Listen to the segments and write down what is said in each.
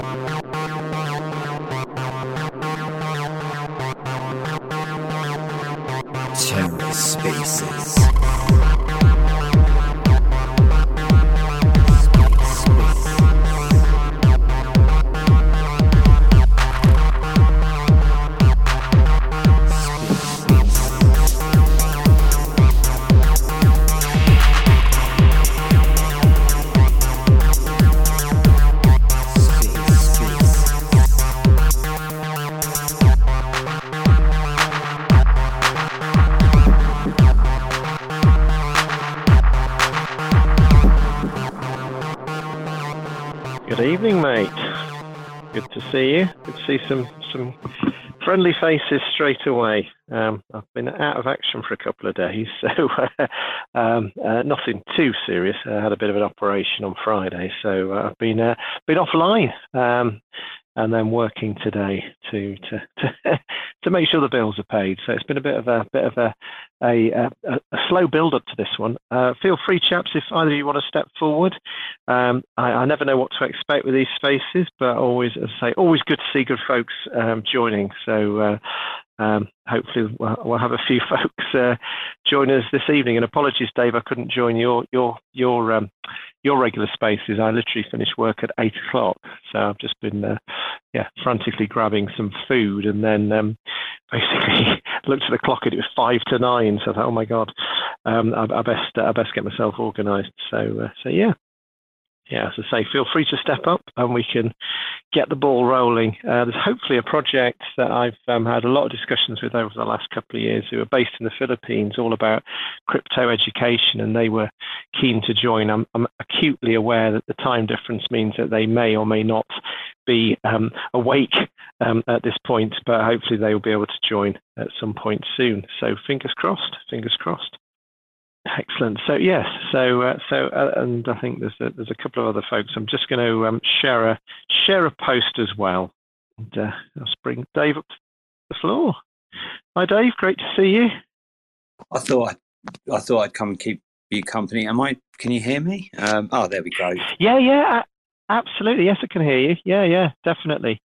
Two Spaces. See you. Good to see some some friendly faces straight away. Um, I've been out of action for a couple of days, so uh, um, uh, nothing too serious. I had a bit of an operation on Friday, so uh, I've been uh, been offline. Um, and then working today to to to, to make sure the bills are paid. So it's been a bit of a bit of a a, a, a slow build up to this one. Uh, feel free, chaps, if either of you want to step forward. Um, I, I, never know what to expect with these spaces, but always, as I say, always good to see good folks um, joining. So uh, um, hopefully we'll, we'll, have a few folks uh, join us this evening. And apologies, Dave, I couldn't join your your your um, your regular spaces. I literally finished work at eight o'clock, so I've just been uh, yeah frantically grabbing some food, and then um, basically looked at the clock and it was five to nine. So I thought, oh my god, um, I, I, best I best get myself organised. So uh, so yeah, yeah, as I say, feel free to step up and we can get the ball rolling. Uh, there's hopefully a project that I've um, had a lot of discussions with over the last couple of years who are based in the Philippines, all about crypto education, and they were keen to join. I'm, I'm acutely aware that the time difference means that they may or may not be um, awake um, at this point, but hopefully they will be able to join at some point soon. So fingers crossed, fingers crossed. Excellent. So yes, so uh, so uh, and I think there's a, there's a couple of other folks. I'm just going to um, share a share a post as well. And, uh, I'll bring Dave up to the floor. Hi, Dave. Great to see you. I thought I, I thought I'd come and keep you company. Am I? Can you hear me? Um, oh, there we go. Yeah, yeah, absolutely. Yes, I can hear you. Yeah, yeah, definitely.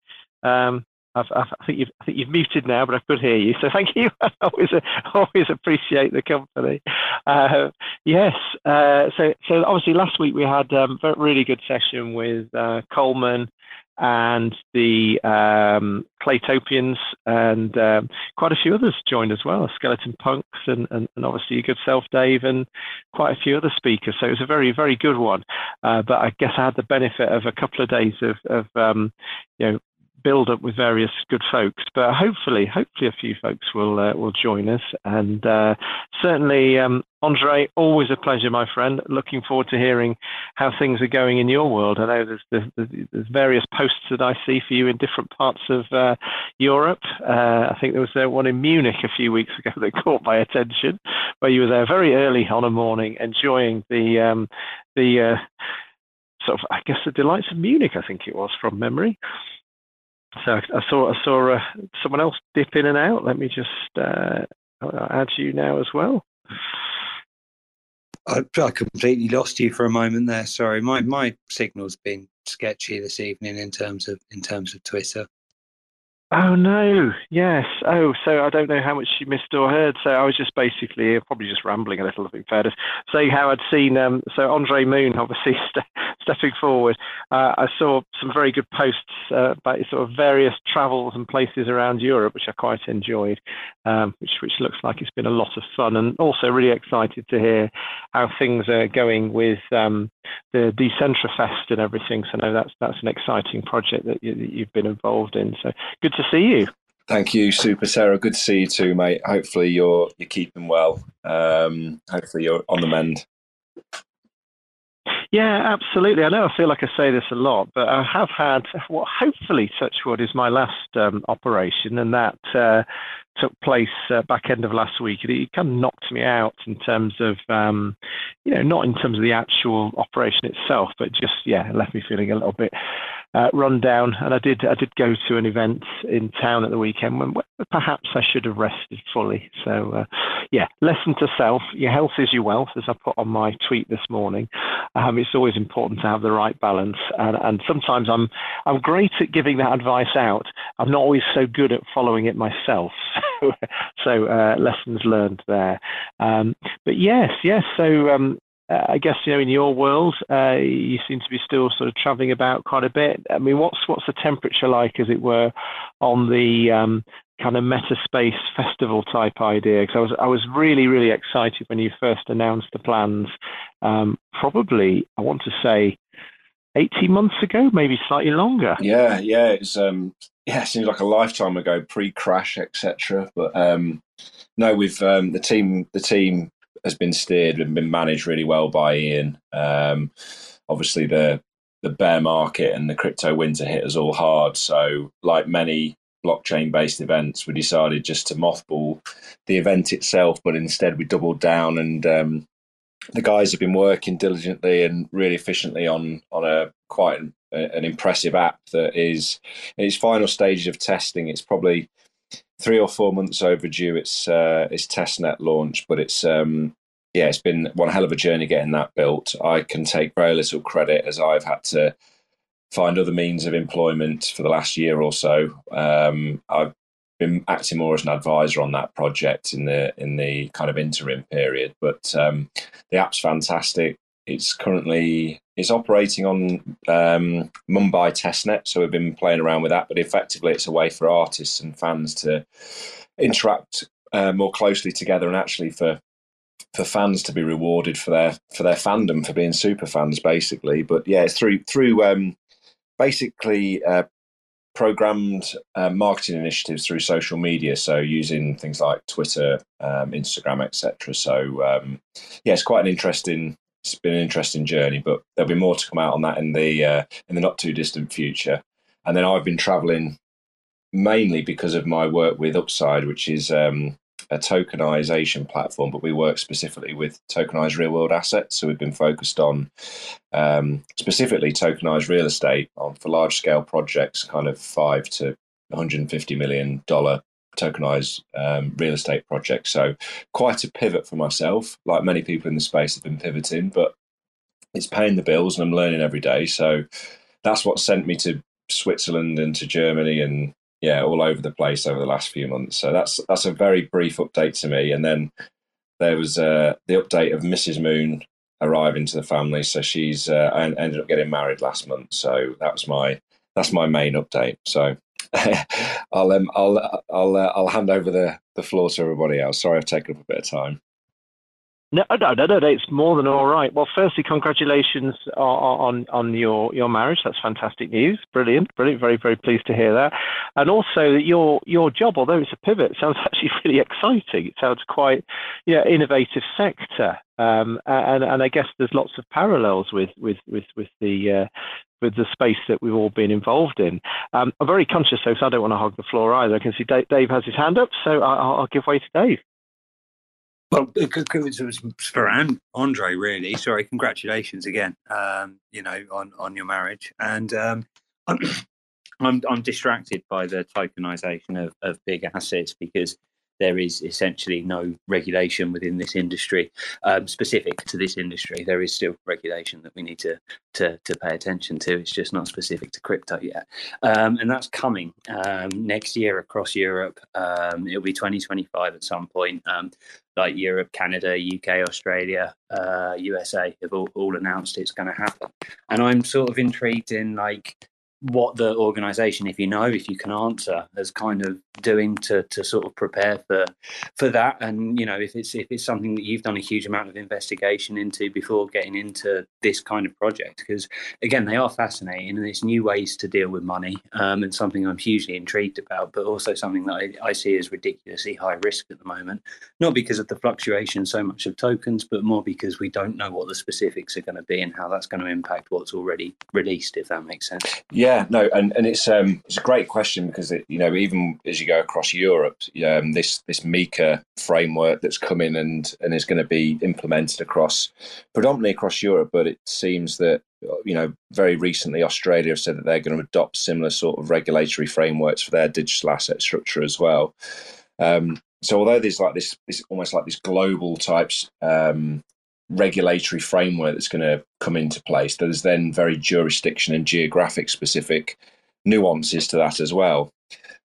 Um, I've, i think you've, I think you've muted now, but I could hear you. So thank you. I always, always appreciate the company. Uh, yes. Uh, so, so obviously last week we had um, a really good session with uh, Coleman and the um, Claytopians, and um, quite a few others joined as well, Skeleton Punks, and, and, and, obviously your good self, Dave, and quite a few other speakers. So it was a very, very good one. Uh, but I guess I had the benefit of a couple of days of, of um, you know, build up with various good folks. But hopefully, hopefully a few folks will uh, will join us. And uh, certainly, um, Andre, always a pleasure, my friend. Looking forward to hearing how things are going in your world. I know there's there's, there's various posts that I see for you in different parts of uh, Europe. Uh, I think there was uh, one in Munich a few weeks ago that caught my attention, where you were there very early on a morning, enjoying the um, the uh, sort of, I guess, the delights of Munich. I think it was from memory. So I saw I saw uh, someone else dip in and out. Let me just uh, add you now as well. I, I, completely lost you for a moment there. Sorry, my my signal's been sketchy this evening in terms of in terms of Twitter. Oh no! Yes. Oh, so I don't know how much you missed or heard. So I was just basically probably just rambling a little. bit further. saying how I'd seen. Um, so Andre Moon, obviously st- stepping forward. Uh, I saw some very good posts uh, about sort of various travels and places around Europe, which I quite enjoyed. Um, which which looks like it's been a lot of fun, and also really excited to hear how things are going with um, the Decentrafest and everything. So no, that's that's an exciting project that, you, that you've been involved in. So good to to see you. Thank you, Super Terra. Good to see you too, mate. Hopefully you're you're keeping well. Um, hopefully you're on the mend. Yeah, absolutely. I know I feel like I say this a lot, but I have had what hopefully, Touchwood, is my last um, operation, and that uh, took place uh, back end of last week. It, kind of knocked me out in terms of, um, you know, not in terms of the actual operation itself, but just yeah, left me feeling a little bit uh, run down. And I did I did go to an event in town at the weekend when perhaps I should have rested fully. So uh, yeah, lesson to self: your health is your wealth, as I put on my tweet this morning. Um, it's always important to have the right balance. And, and sometimes I'm I'm great at giving that advice out. I'm not always so good at following it myself. So, uh, lessons learned there. Um, but yes, yes. So um, uh, I guess you know in your world, uh, you seem to be still sort of travelling about quite a bit. I mean, what's what's the temperature like, as it were, on the um, kind of MetaSpace festival type idea? Because I was I was really really excited when you first announced the plans. Um, probably I want to say. 18 months ago, maybe slightly longer. Yeah, yeah, it's um, yeah, it seems like a lifetime ago, pre-crash, etc. But um, no, we've um, the team the team has been steered and been managed really well by Ian. Um, obviously, the the bear market and the crypto winter hit us all hard. So, like many blockchain based events, we decided just to mothball the event itself, but instead we doubled down and um, the guys have been working diligently and really efficiently on on a quite an, impressive app that is in its final stages of testing. It's probably three or four months overdue. It's uh, its testnet launch, but it's um, yeah, it's been one hell of a journey getting that built. I can take very little credit as I've had to find other means of employment for the last year or so. Um, I've been acting more as an advisor on that project in the in the kind of interim period, but um, the app's fantastic. It's currently it's operating on um, Mumbai testnet, so we've been playing around with that. But effectively, it's a way for artists and fans to interact uh, more closely together, and actually for for fans to be rewarded for their for their fandom for being super fans, basically. But yeah, it's through through um, basically uh, programmed uh, marketing initiatives through social media, so using things like Twitter, um, Instagram, etc. So um, yeah, it's quite an interesting it's been an interesting journey, but there'll be more to come out on that in the uh, in the not too distant future. And then I've been travelling mainly because of my work with Upside, which is um, a tokenization platform, but we work specifically with tokenized real world assets. So we've been focused on um, specifically tokenized real estate on for large scale projects, kind of five to 150 million dollar tokenized um, real estate projects. So quite a pivot for myself. Like many people in the space have been pivoting, but it's paying the bills and I'm learning every day. So that's what sent me to Switzerland and to Germany and yeah, all over the place over the last few months. So that's that's a very brief update to me. And then there was uh, the update of Mrs. Moon arriving to the family. So she's uh, ended up getting married last month. So that was my that's my main update. So I'll um, I'll I'll uh, I'll hand over the the floor to everybody else. Sorry, I've taken up a bit of time. No, no, no, no, it's more than all right. Well, firstly, congratulations on on your your marriage. That's fantastic news. Brilliant, brilliant. Very, very pleased to hear that. And also your your job, although it's a pivot, sounds actually really exciting. It sounds quite, yeah, innovative sector. Um, and and I guess there's lots of parallels with with with with the uh, with the space that we've all been involved in. Um, I'm very conscious, though, so I don't want to hog the floor either. I can see Dave, Dave has his hand up, so I'll, I'll give way to Dave. Well, it was for Andre, really. Sorry, congratulations again. Um, you know, on on your marriage, and um, I'm, I'm I'm distracted by the tokenization of, of big assets because there is essentially no regulation within this industry um, specific to this industry. There is still regulation that we need to, to, to pay attention to. It's just not specific to crypto yet, um, and that's coming um, next year across Europe. Um, it'll be 2025 at some point. Um, like Europe, Canada, UK, Australia, uh, USA have all, all announced it's going to happen, and I'm sort of intrigued in like what the organization if you know if you can answer is kind of doing to to sort of prepare for for that. And you know if it's if it's something that you've done a huge amount of investigation into before getting into this kind of project because again they are fascinating and it's new ways to deal with money um, and something i'm hugely intrigued about but also something that I, I see as ridiculously high risk at the moment. Not because of the fluctuation so much of tokens but more because we don't know what the specifics are going to be and how that's going to impact what's already released if that makes sense. Yeah yeah, no, and, and it's um it's a great question because it, you know even as you go across Europe, um, this this MiCA framework that's coming and and is going to be implemented across predominantly across Europe, but it seems that you know very recently Australia have said that they're going to adopt similar sort of regulatory frameworks for their digital asset structure as well. Um, so although there's like this, this almost like this global types um, regulatory framework that's going to come into place. There's then very jurisdiction and geographic specific nuances to that as well.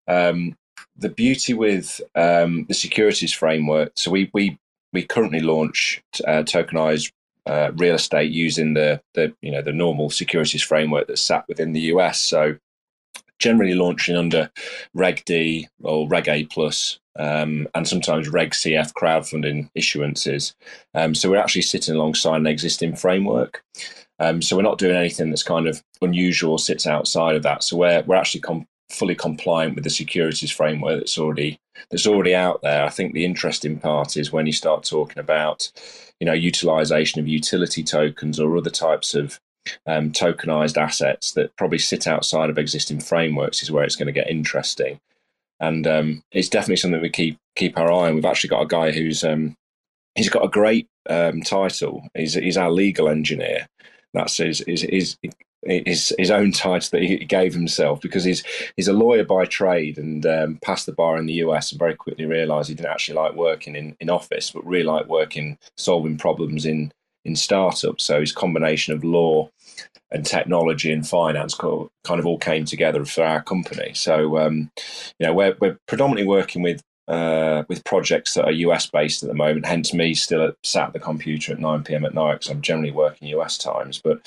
Um, the beauty with um, the securities framework, so we we we currently launch uh, tokenized uh, real estate using the the you know the normal securities framework that's sat within the US. So generally launching under Reg D or Reg A plus, um, and sometimes Reg CF crowdfunding issuances. Um, so we're actually sitting alongside an existing framework. Um, so we're not doing anything that's kind of unusual, sits outside of that. So we're we're actually com- fully compliant with the securities framework that's already that's already out there. I think the interesting part is when you start talking about, you know, utilization of utility tokens or other types of um, tokenized assets that probably sit outside of existing frameworks is where it's going to get interesting. And um, it's definitely something we keep keep our eye on. We've actually got a guy who's um, he's got a great um, title. He's he's our legal engineer. That's his his, his his his own title that he gave himself because he's he's a lawyer by trade and um, passed the bar in the US and very quickly realised he didn't actually like working in, in office but really like working solving problems in in startups. So his combination of law and technology and finance kind of all came together for our company. So um, you know we're we're predominantly working with uh, with projects that are US based at the moment. Hence, me still at, sat at the computer at 9 p.m. at night because I'm generally working US times. But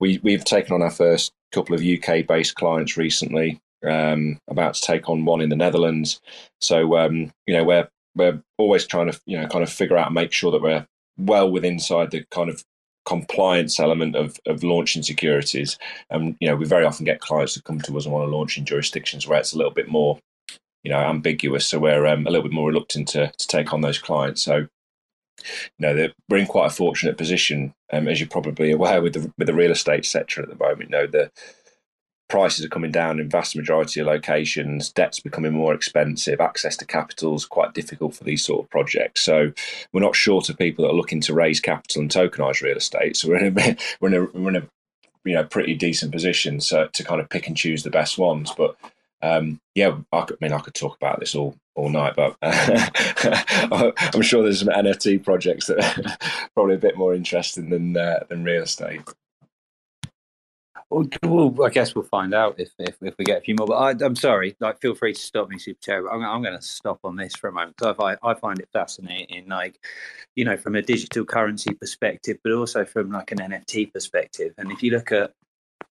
we we've taken on our first couple of UK based clients recently. Um, about to take on one in the Netherlands. So um, you know we're we're always trying to you know kind of figure out and make sure that we're well within inside the kind of compliance element of, of launching securities. And you know we very often get clients that come to us and want to launch in jurisdictions where it's a little bit more you know ambiguous. So we're um, a little bit more reluctant to to take on those clients. So you know, we're in quite a fortunate position, um, as you're probably aware, with the with the real estate sector at the moment. You know, the prices are coming down in vast majority of locations. Debt's becoming more expensive. Access to capital is quite difficult for these sort of projects. So we're not short of people that are looking to raise capital and tokenize real estate. So we're in a we're in a, we're in a you know pretty decent position so to kind of pick and choose the best ones. But um, yeah, I, could, I, mean, I could talk about this all all night, but uh, I'm sure there's some NFT projects that are probably a bit more interesting than uh, than real estate. Well, I guess we'll find out if, if, if we get a few more. But I, am sorry, like feel free to stop me, Super Terra. I'm, I'm going to stop on this for a moment because I, I find it fascinating, like you know, from a digital currency perspective, but also from like an NFT perspective. And if you look at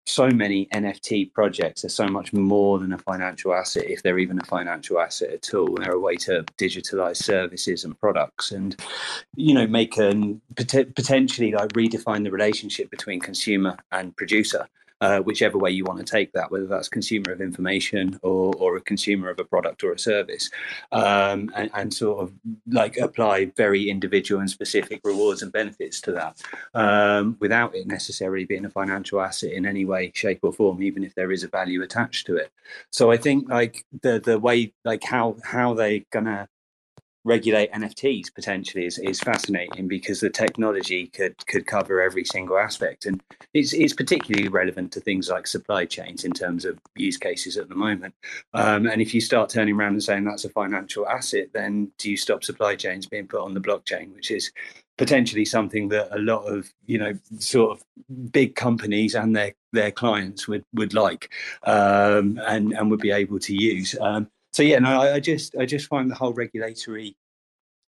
so many NFT projects are so much more than a financial asset, if they're even a financial asset at all. They're a way to digitalize services and products, and you know, make an potentially like redefine the relationship between consumer and producer uh, whichever way you want to take that, whether that's consumer of information or, or a consumer of a product or a service, um, and, and, sort of like apply very individual and specific rewards and benefits to that um, without it necessarily being a financial asset in any way, shape, or form, even if there is a value attached to it. So I think like the the way like how how they're gonna regulate NFTs potentially is, is fascinating because the technology could could cover every single aspect, and it's it's particularly relevant to things like supply chains in terms of use cases at the moment. Um, and if you start turning around and saying that's a financial asset, then do you stop supply chains being put on the blockchain, which is potentially something that a lot of you know sort of big companies and their their clients would would like um, and and would be able to use. Um, so yeah, no, I, I just I just find the whole regulatory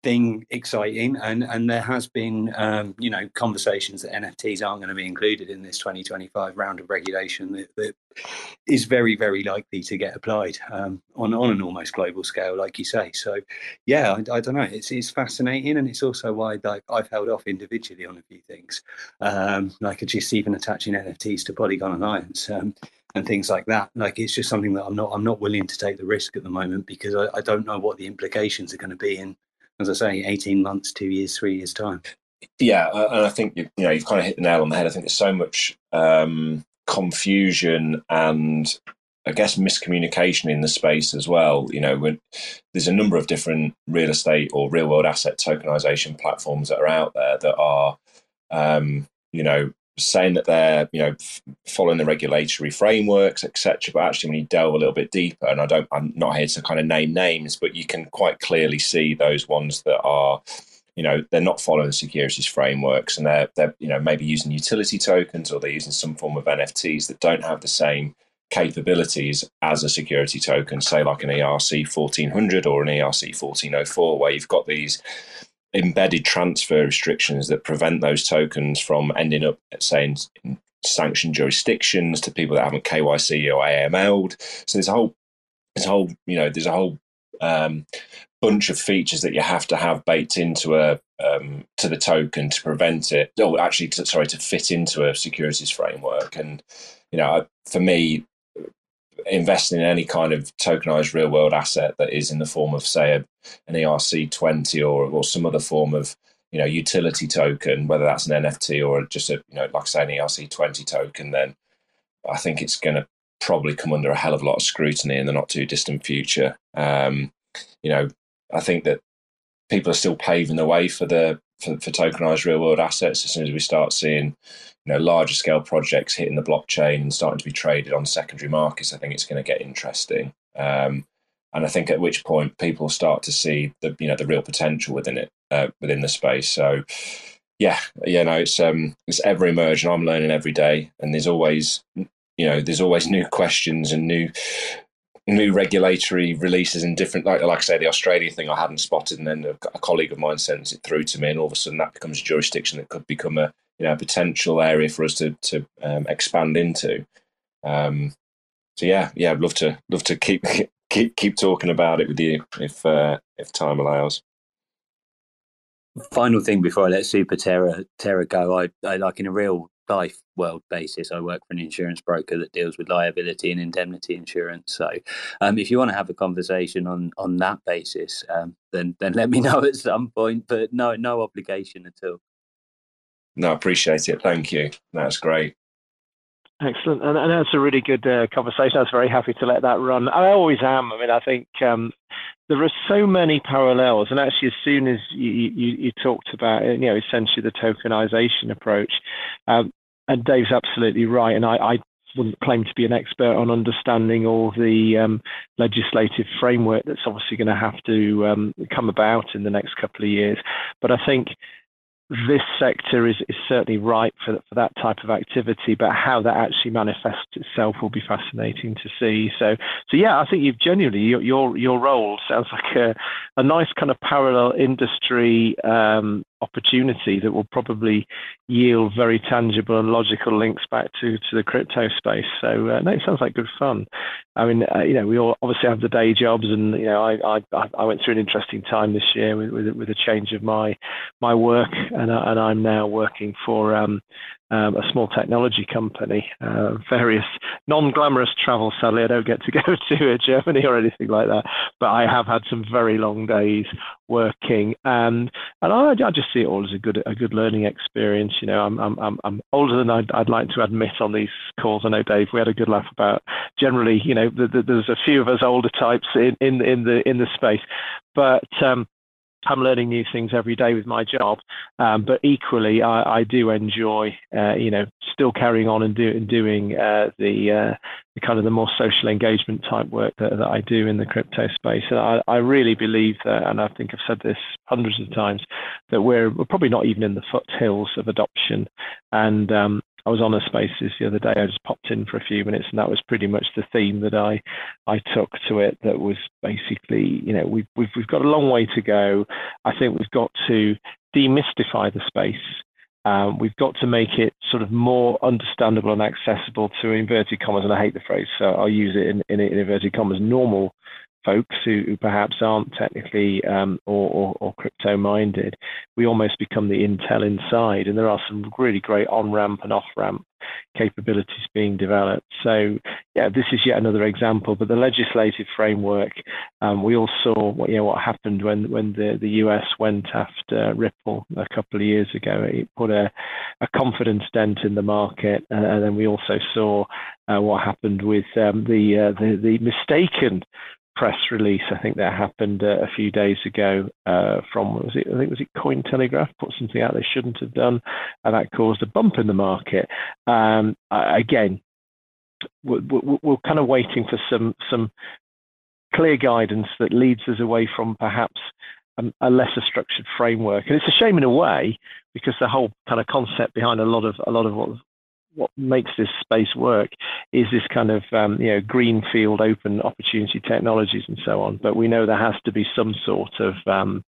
thing exciting and and there has been um, you know conversations that nfts aren't going to be included in this 2025 round of regulation that, that is very very likely to get applied um, on on an almost global scale like you say so yeah i, I don't know it's, it's fascinating and it's also why like i've held off individually on a few things um, like just even attaching nfts to polygon alliance um, and things like that. Like it's just something that I'm not I'm not willing to take the risk at the moment because I, I don't know what the implications are going to be in, as I say, 18 months, two years, three years time. Yeah, and I think you know you've kind of hit the nail on the head. I think there's so much um, confusion and I guess miscommunication in the space as well. You know, when, there's a number of different real estate or real world asset tokenization platforms that are out there that are, um, you know, saying that they're you know following the regulatory frameworks etc but actually when you delve a little bit deeper and i don't i'm not here to kind of name names but you can quite clearly see those ones that are you know they're not following the securities frameworks and they're they're you know maybe using utility tokens or they're using some form of NFTs that don't have the same capabilities as a security token, say like an ERC 1400 or an ERC 1404, where you've got these embedded transfer restrictions that prevent those tokens from ending up, say, in, in sanctioned jurisdictions to people that haven't KYC or AML'd. So there's a whole, there's a whole, you know, there's a whole um, bunch of features that you have to have baked into a um, to the token to prevent it. Oh, actually, to, sorry, to fit into a securities framework. And you know, for me, investing in any kind of tokenized real world asset that is in the form of, say, a, an ERC20 or, or some other form of you know utility token, whether that's an NFT or just a you know like I say an ERC20 token, then I think it's going to probably come under a hell of a lot of scrutiny in the not too distant future. Um, you know, I think that people are still paving the way for the for, for tokenized real world assets as soon as we start seeing you know larger scale projects hitting the blockchain and starting to be traded on secondary markets i think it's going to get interesting. Um, and i think at which point people start to see the you know the real potential within it uh, within the space. So yeah you know it's um it's ever emerging. I'm learning every day and there's always you know there's always new questions and new new regulatory releases in different, like, like I say, the Australia thing I hadn't spotted, and then a, a, colleague of mine sends it through to me, and all of a sudden that becomes a jurisdiction that could become a you know a potential area for us to to um, expand into. Um, so yeah, yeah, I'd love to love to keep keep keep talking about it with you if uh, if time allows. Final thing before I let Super Terra Terra go, I, I like in a real life world basis. I work for an insurance broker that deals with liability and indemnity insurance. So, um, if you want to have a conversation on on that basis, um, then then let me know at some point. But no, no obligation at all. No, I appreciate it. Thank you. That's great. Excellent, and, and that's a really good uh, conversation. I was very happy to let that run. I always am. I mean, I think um, there are so many parallels, and actually, as soon as you, you, you talked about, you know, essentially the tokenization approach, um, and Dave's absolutely right, and I, I wouldn't claim to be an expert on understanding all the um, legislative framework that's obviously going to have to um, come about in the next couple of years. But I think this sector is, is certainly ripe for, for that type of activity, but how that actually manifests itself will be fascinating to see. So, so yeah, I think you've genuinely your your, role sounds like a, a nice kind of parallel industry um, opportunity that will probably yield very tangible and logical links back to, to the crypto space. So uh, no, it sounds like good fun. I mean, uh, you know, we all obviously have the day jobs, and you know, I I, I went through an interesting time this year with with, with a change of my my work, and uh, and I'm now working for um, um, a small technology company, uh, various non-glamorous travel. Sadly, I don't get to go to Germany or anything like that, but I have had some very long days working, and and I, I just see it all as a good a good learning experience. You know, I'm I'm I'm older than I'd, I'd like to admit on these calls. I know Dave, we had a good laugh about. Generally, you know, the, the, there's a few of us older types in in in the in the space, but um, I'm learning new things every day with my job, um, but equally, I, I do enjoy, uh, you know, still carrying on and, do, doing uh, the, uh, the, kind of the more social engagement type work that, that I do in the crypto space. And I, I, really believe that, and I think I've said this hundreds of times, that we're, we're probably not even in the foothills of adoption, and um, I was on a Spaces the other day. I just popped in for a few minutes, and that was pretty much the theme that I I took to it. That was basically, you know, we've we've we've got a long way to go. I think we've got to demystify the space. Um, we've got to make it sort of more understandable and accessible to inverted commas, and I hate the phrase, so I'll use it in, in, in inverted commas, normal folks who, who perhaps aren't technically um, or, or, or, crypto minded, we almost become the Intel inside. And there are some really great on ramp and off ramp capabilities being developed. So, yeah, this is yet another example. But the legislative framework, um, we all saw what you know what happened when when the, the US went after Ripple a couple of years ago. It put a, a confidence dent in the market, uh, and then we also saw uh, what happened with um, the, uh, the the mistaken press release. I think that happened uh, a few days ago uh, from was it? I think was it Cointelegraph put something out they shouldn't have done, and that caused a bump in the market. Um, again, we're, we're, kind of waiting for some some clear guidance that leads us away from perhaps a, a, lesser structured framework. And it's a shame in a way because the whole kind of concept behind a lot of a lot of what what makes this space work is this kind of um, you know greenfield open opportunity technologies and so on. But we know there has to be some sort of um,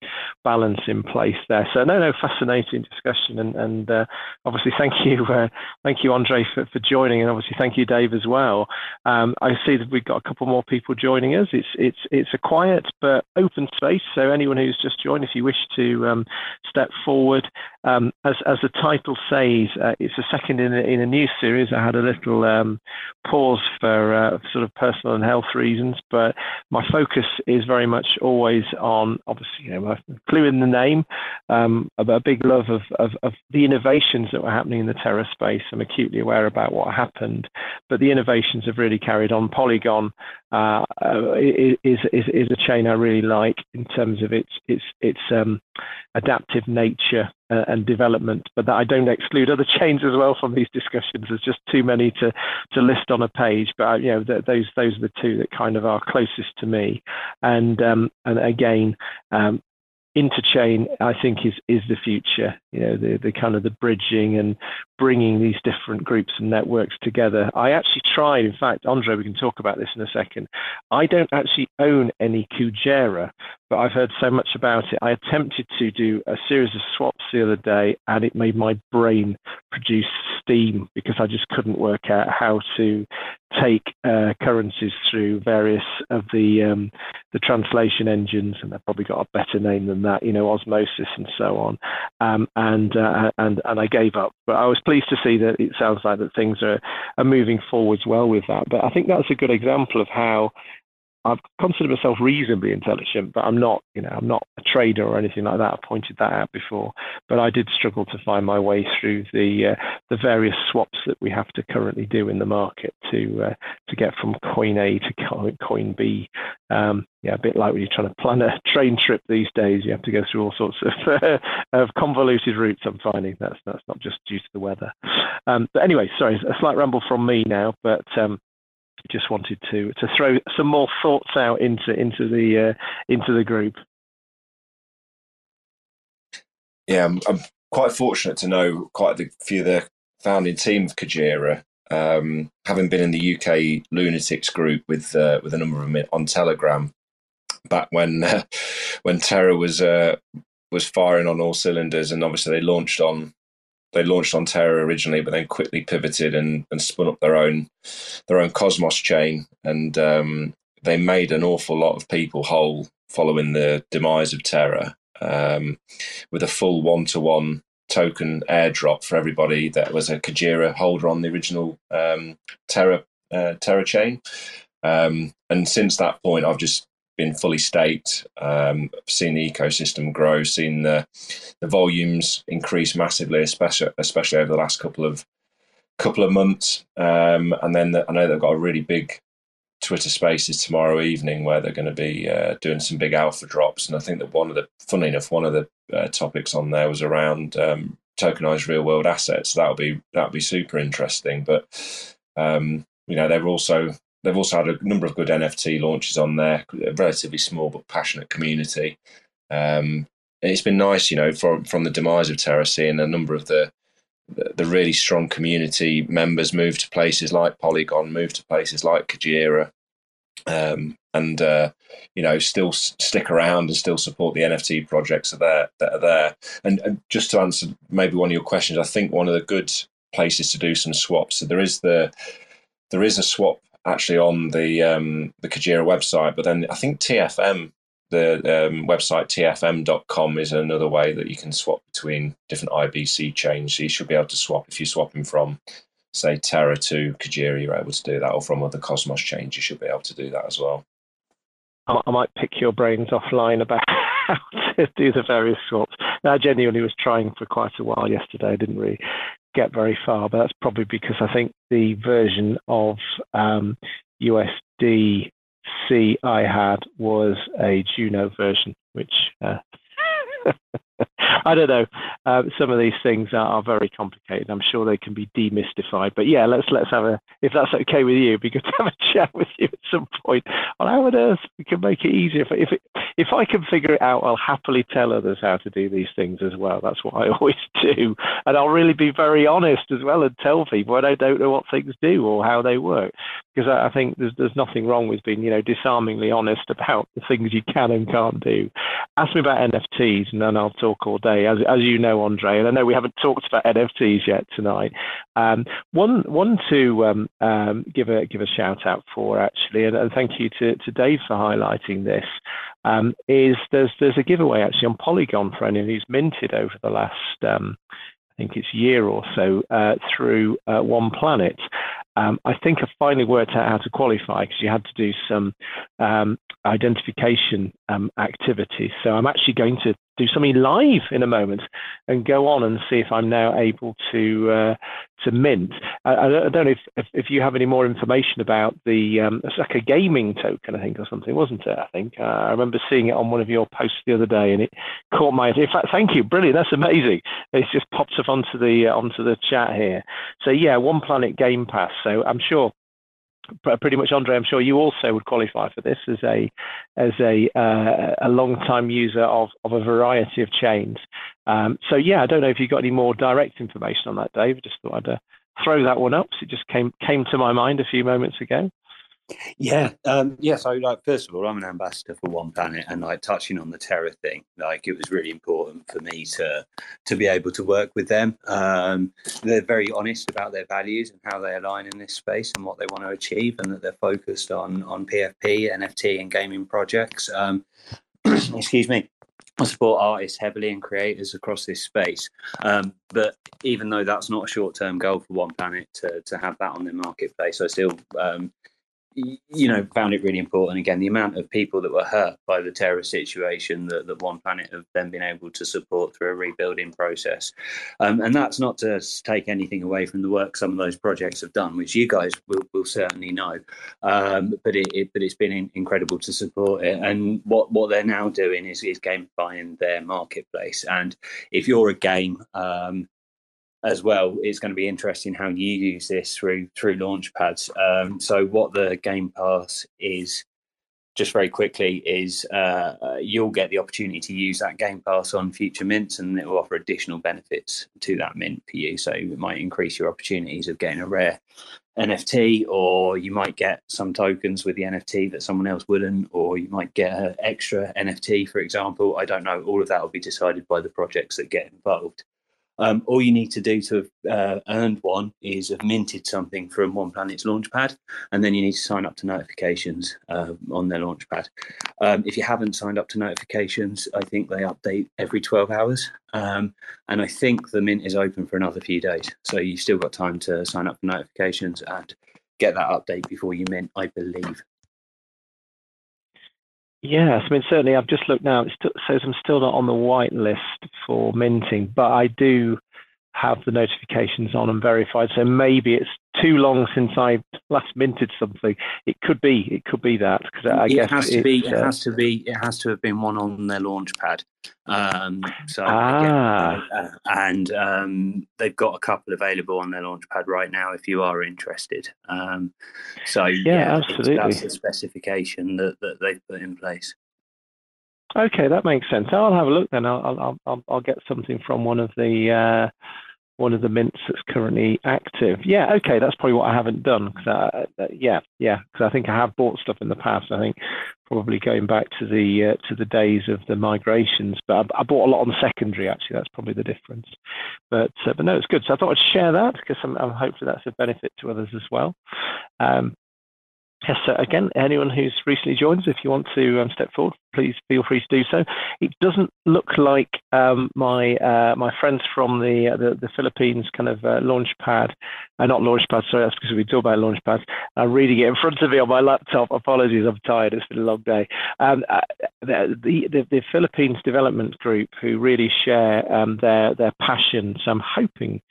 balance in place there. So no, no, fascinating discussion, and, and uh, obviously thank you, uh, thank you, Andre, for, for joining, and obviously thank you, Dave, as well. Um, I see that we've got a couple more people joining us. It's it's it's a quiet but open space. So anyone who's just joined, if you wish to um, step forward, um, as as the title says, uh, it's a second in in a new series. I had a little um, pause for uh, sort of personal and health reasons, but my focus is very much always on, obviously, you know, a clue in the name, um, a big love of, of, of, the innovations that were happening in the Terra space. I'm acutely aware about what happened, but the innovations have really carried on. Polygon uh, is, is, is a chain I really like in terms of its its its um, adaptive nature uh, and development, but that I don't exclude other chains as well from these discussions. There's just too many to to list on a page, but uh, you know th- those those are the two that kind of are closest to me. And um, and again, um, interchain i think is is the future. You know the the kind of the bridging and bringing these different groups and networks together. I actually tried in fact andre we can talk about this in a second. I don't actually own any kujira but i've heard so much about it i attempted to do a series of swaps the other day and it made my brain produce steam because i just couldn't work out how to take uh, currencies through various of the um, the translation engines, and they've probably got a better name than that, you know, osmosis and so on. Um, and uh, and and I gave up, but I was pleased to see that it sounds like that things are are moving forwards well with that. But I think that's a good example of how I've considered myself reasonably intelligent, but I'm not, you know, I'm not a trader or anything like that. I pointed that out before, but I did struggle to find my way through the uh, the various swaps that we have to currently do in the market to uh, to get from coin A to coin B. Um, yeah, a bit like when you're trying to plan a train trip these days, you have to go through all sorts of, of convoluted routes. I'm finding that's that's not just due to the weather. Um, but anyway, sorry, a slight ramble from me now, but um, just wanted to to throw some more thoughts out into into the uh, into the group. Yeah, I'm, I'm, quite fortunate to know quite a few of the founding team of Kujira. Um, having been in the UK lunatics group with uh, with a number of them on Telegram back when uh, when Terra was uh, was firing on all cylinders, and obviously they launched on they launched on Terra originally, but then quickly pivoted and, and spun up their own their own Cosmos chain, and um, they made an awful lot of people whole following the demise of Terra, um, with a full one to one token airdrop for everybody that was a Kujira holder on the original um, Terra uh, Terra chain. Um, and since that point, I've just been fully staked. Um, seen the ecosystem grow, seen the the volumes increase massively, especially especially over the last couple of couple of months. Um, and then the, I know they've got a really big Twitter Spaces tomorrow evening where they're going to be uh, doing some big alpha drops. And I think that one of the, funny enough, one of the uh, topics on there was around um, tokenized real world assets. That'll be that'll be super interesting. But um, you know, they're also They've also had a number of good NFT launches on there, a relatively small but passionate community. Um, it's been nice, you know, from from the demise of Terra, seeing a number of the the really strong community members move to places like Polygon, move to places like Kujira, um, and uh, you know still stick around and still support the NFT projects that are. That are there. And, and, just to answer maybe one of your questions, I think one of the good places to do some swaps. So there is the there is a swap actually on the um, the Kujira website. But then I think TFM, the um, website tfm.com, is another way that you can swap between different IBC chains. So you should be able to swap if you're swapping from, say, Terra to Kujira, you're able to do that, or from other Cosmos chains, you should be able to do that as well. I might pick your brains offline about how to do the various swaps. I genuinely was trying for quite a while yesterday. I didn't really get very far, but that's probably because I think the version of um, USDC I had was a Juno version, which uh, I don't know. Uh, some of these things are, are, very complicated. I'm sure they can be demystified. But yeah, let's let's have a if that's okay with you, it'd be good to have a chat with you at some point on how on earth we can make it easier. If, if it if I can figure it out, I'll happily tell others how to do these things as well. That's what I always do, and I'll really be very honest as well and tell people I don't know what things do or how they work, because I, I think there's there's nothing wrong with being you know disarmingly honest about the things you can and can't do. Ask me about NFTs, and then I'll talk all day. As as you know, Andre, and I know we haven't talked about NFTs yet tonight. Um, one one to um, um, give a give a shout out for actually, and, and thank you to, to Dave for highlighting this. Um, is there's there's a giveaway actually on Polygon for anyone who's minted over the last um, I think it's year or so uh, through uh, One Planet. Um, I think I finally worked out how to qualify because you had to do some um, identification um, activities. So I'm actually going to do something live in a moment and go on and see if I'm now able to uh, to mint. I, I, don't know if, if, if, you have any more information about the um, it's like a gaming token, I think, or something, wasn't it? I think uh, I remember seeing it on one of your posts the other day, and it caught my. In fact, thank you, brilliant, that's amazing. It's just popped up onto the uh, onto the chat here. So yeah, One Planet Game Pass. So I'm sure pretty much, Andre. I'm sure you also would qualify for this as a as a uh, a long time user of of a variety of chains. Um, so yeah, I don't know if you've got any more direct information on that, Dave. Just thought I'd uh, throw that one up. So it just came came to my mind a few moments ago. Yeah, um, yeah. So, like, first of all, I'm an ambassador for One Planet, and like touching on the Terra thing, like it was really important for me to to be able to work with them. Um, they're very honest about their values and how they align in this space and what they want to achieve, and that they're focused on on PFP, NFT, and gaming projects. Um, excuse me. I support artists heavily and creators across this space. Um, but even though that's not a short term goal for One Planet to, to have that on their marketplace, I still um, you know, found it really important. Again, the amount of people that were hurt by the Terra situation that, that One Planet have then been able to support through a rebuilding process. Um, and that's not to take anything away from the work some of those projects have done, which you guys will, will certainly know. Um, but it, it, but it's been in, incredible to support it. And what, what they're now doing is, is gamifying their marketplace. And if you're a game, um, as well, it's going to be interesting how you use this through through launchpads. Um, so, what the Game Pass is, just very quickly, is uh, you'll get the opportunity to use that Game Pass on future mints, and it will offer additional benefits to that mint for you. So, it might increase your opportunities of getting a rare NFT, or you might get some tokens with the NFT that someone else wouldn't, or you might get an extra NFT, for example. I don't know. All of that will be decided by the projects that get involved. Um, all you need to do to have uh, earned one is have minted something from One Planet's launchpad, and then you need to sign up to notifications uh, on their launchpad. Um, if you haven't signed up to notifications, I think they update every 12 hours. Um, and I think the mint is open for another few days. So you've still got time to sign up for notifications and get that update before you mint, I believe. Yes, I mean certainly. I've just looked now. It says I'm still not on the white list for minting, but I do have the notifications on and verified. So maybe it's too long since I last minted something. It could be. It could be that because I it guess has to be. It uh, has to be. It has to have been one on their launch pad. Um, so ah. Again, uh, and um, they've got a couple available on their launch pad right now if you are interested. Um, so yeah, yeah absolutely. That's the specification that, that they've put in place. Okay, that makes sense. I'll have a look then. I'll I'll I'll, get something from one of the uh, one of the mints that's currently active. Yeah, okay, that's probably what I haven't done. Cause I, uh, yeah, yeah, because I think I have bought stuff in the past. I think probably going back to the uh, to the days of the migrations, but I, I, bought a lot on the secondary. Actually, that's probably the difference. But uh, but no, it's good. So I thought I'd share that because I'm, I'm hopefully that's a benefit to others as well. Um, Yes, so again, anyone who's recently joined us, if you want to um, step forward, please feel free to do so. It doesn't look like um, my uh, my friends from the, uh, the, the Philippines kind of uh, launch pad, uh, not launch pad, sorry, that's because we talk about launch pads. I'm reading it in front of me on my laptop. Apologies, I'm tired. It's been a long day. Um, uh, the, the, the Philippines Development Group, who really share um, their their passion, so I'm hoping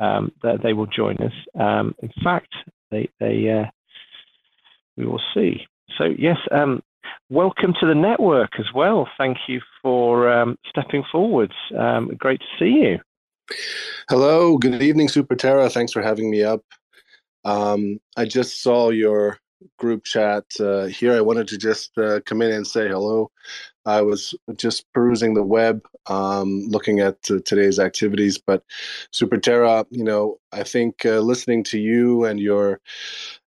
um, that they will join us. Um, in fact, they they uh, we will see. So, yes, um, welcome to the network as well. Thank you for um, stepping forwards. Um, great to see you. Hello, good evening, Super Terra. Thanks for having me up. Um, I just saw your group chat uh, here. I wanted to just uh, come in and say hello. I was just perusing the web, um, looking at uh, today's activities. But Super Superterra, you know, I think uh, listening to you and your,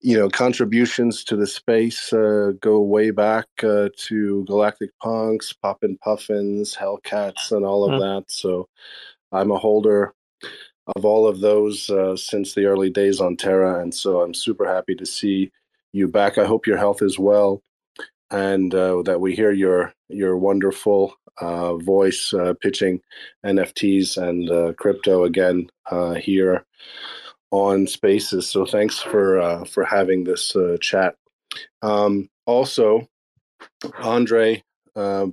you know, contributions to the space uh, go way back uh, to Galactic Punks, Poppin' Puffins, Hellcats, and all of mm. that. So I'm a holder of all of those uh, since the early days on Terra, and so I'm super happy to see you back. I hope your health is well, and uh, that we hear your your wonderful uh, voice uh, pitching NFTs and uh, crypto again uh, here on Spaces. So thanks for for having this chat. Um, also, Andre,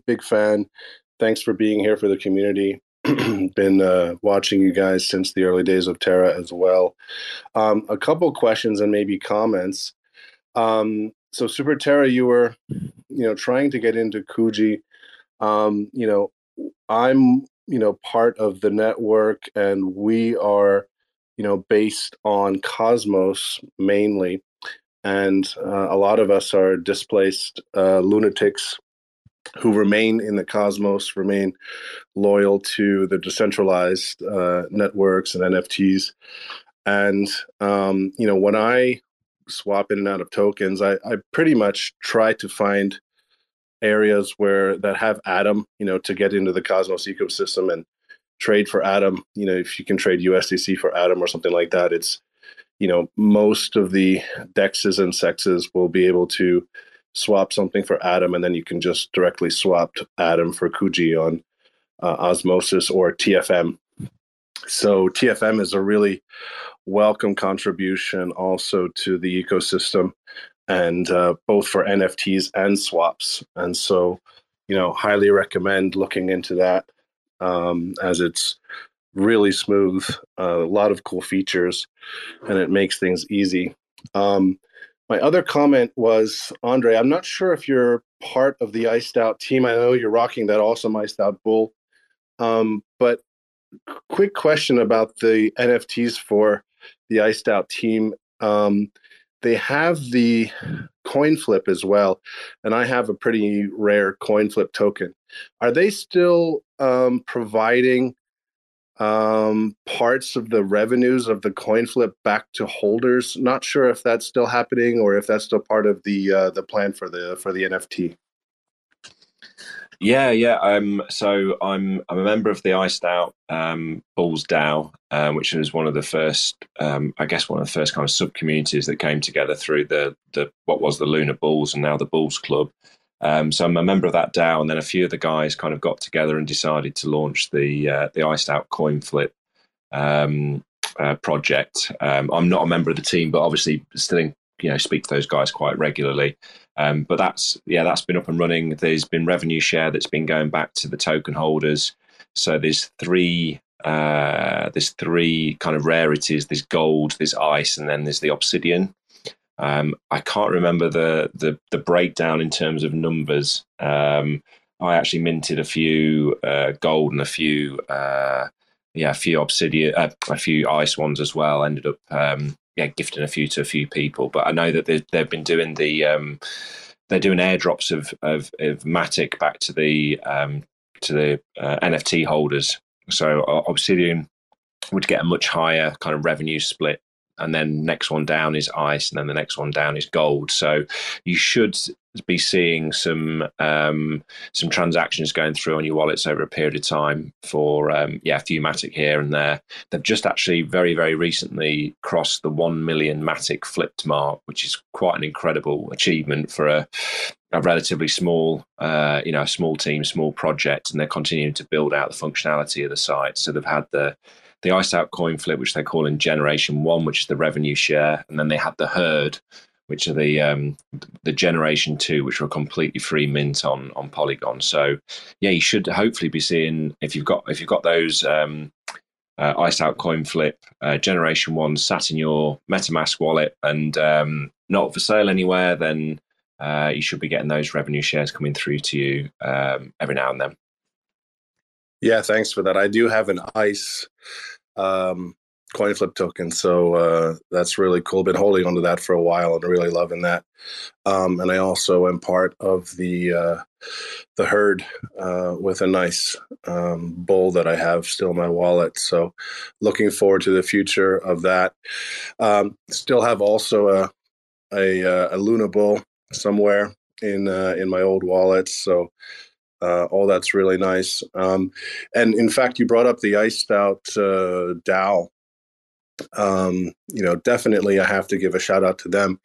big fan. Thanks for being here for the community. been uh, watching you guys since the early days of Terra as well. Um, a couple questions and maybe comments. Um, so Super Terra, you were, you know, trying to get into Kuji. Um, you know, I'm, you know, part of the network, and we are, you know, based on Cosmos mainly, and uh, a lot of us are displaced uh, lunatics who remain in the cosmos, remain loyal to the decentralized uh, networks and NFTs. And um, you know, when I swap in and out of tokens, I, I pretty much try to find areas where that have Atom, you know, to get into the Cosmos ecosystem and trade for Atom. You know, if you can trade USDC for Atom or something like that, it's you know most of the dexes and sexes will be able to swap something for Atom, and then you can just directly swap Atom for Kuji on uh, Osmosis or TFM. So TFM is a really welcome contribution also to the ecosystem, and uh, both for NFTs and swaps. And so, you know, highly recommend looking into that um, as it's really smooth, uh, a lot of cool features, and it makes things easy. Um, my other comment was, Andre, I'm not sure if you're part of the iced out team. I know you're rocking that awesome iced out bull. Um, but quick question about the NFTs for the iced out team. Um, they have the coin flip as well, and I have a pretty rare coin flip token. Are they still um, providing um, parts of the revenues of the coin flip back to holders. Not sure if that's still happening or if that's still part of the uh, the plan for the for the NFT. Yeah, yeah. So I'm I'm a member of the Iced Out um, Bulls DAO, um, which was one of the first, um, I guess, one of the first kind of sub communities that came together through the the what was the Luna Bulls and now the Bulls Club. Um, so I'm a member of that DAO, and then a few of the guys kind of got together and decided to launch the uh, the iced out coin flip um, uh, project. Um, I'm not a member of the team, but obviously still in, you know speak to those guys quite regularly. Um, but that's yeah, that's been up and running. There's been revenue share that's been going back to the token holders. So there's three uh, there's three kind of rarities. There's gold, there's ice, and then there's the obsidian. Um, I can't remember the, the, the breakdown in terms of numbers. Um, I actually minted a few uh, gold and a few uh, yeah a few obsidian uh, a few ice ones as well. Ended up um, yeah gifting a few to a few people, but I know that they've, they've been doing the um, they're doing airdrops of of, of Matic back to the um, to the uh, NFT holders. So Obsidian would get a much higher kind of revenue split and then next one down is ice, and then the next one down is gold. So you should be seeing some um, some transactions going through on your wallets over a period of time for um, yeah, a few Matic here and there. They've just actually very very recently crossed the one million Matic flipped mark, which is quite an incredible achievement for a a relatively small, uh, you know, a small team, small project, and they're continuing to build out the functionality of the site. So they've had the the iced out coin flip, which they're calling Generation One, which is the revenue share, and then they had the herd, which are the um, the Generation Two, which were completely free mint on on Polygon. So yeah, you should hopefully be seeing if you've got if you've got those. Um, uh, iced out coin flip uh, generation one sat in your metamask wallet and um, not for sale anywhere then uh, you should be getting those revenue shares coming through to you um, every now and then yeah thanks for that i do have an ice um, coin flip token. So uh, that's really cool. Been holding onto that for a while and really loving that. Um, and I also am part of the uh, the herd uh, with a nice um, bull that I have still in my wallet. So looking forward to the future of that. Um, still have also a a, uh, a Luna bull somewhere in uh, in my old wallet. So uh, all that's really nice. Um, and in fact, you brought up the iced out uh, um, you know, definitely I have to give a shout out to them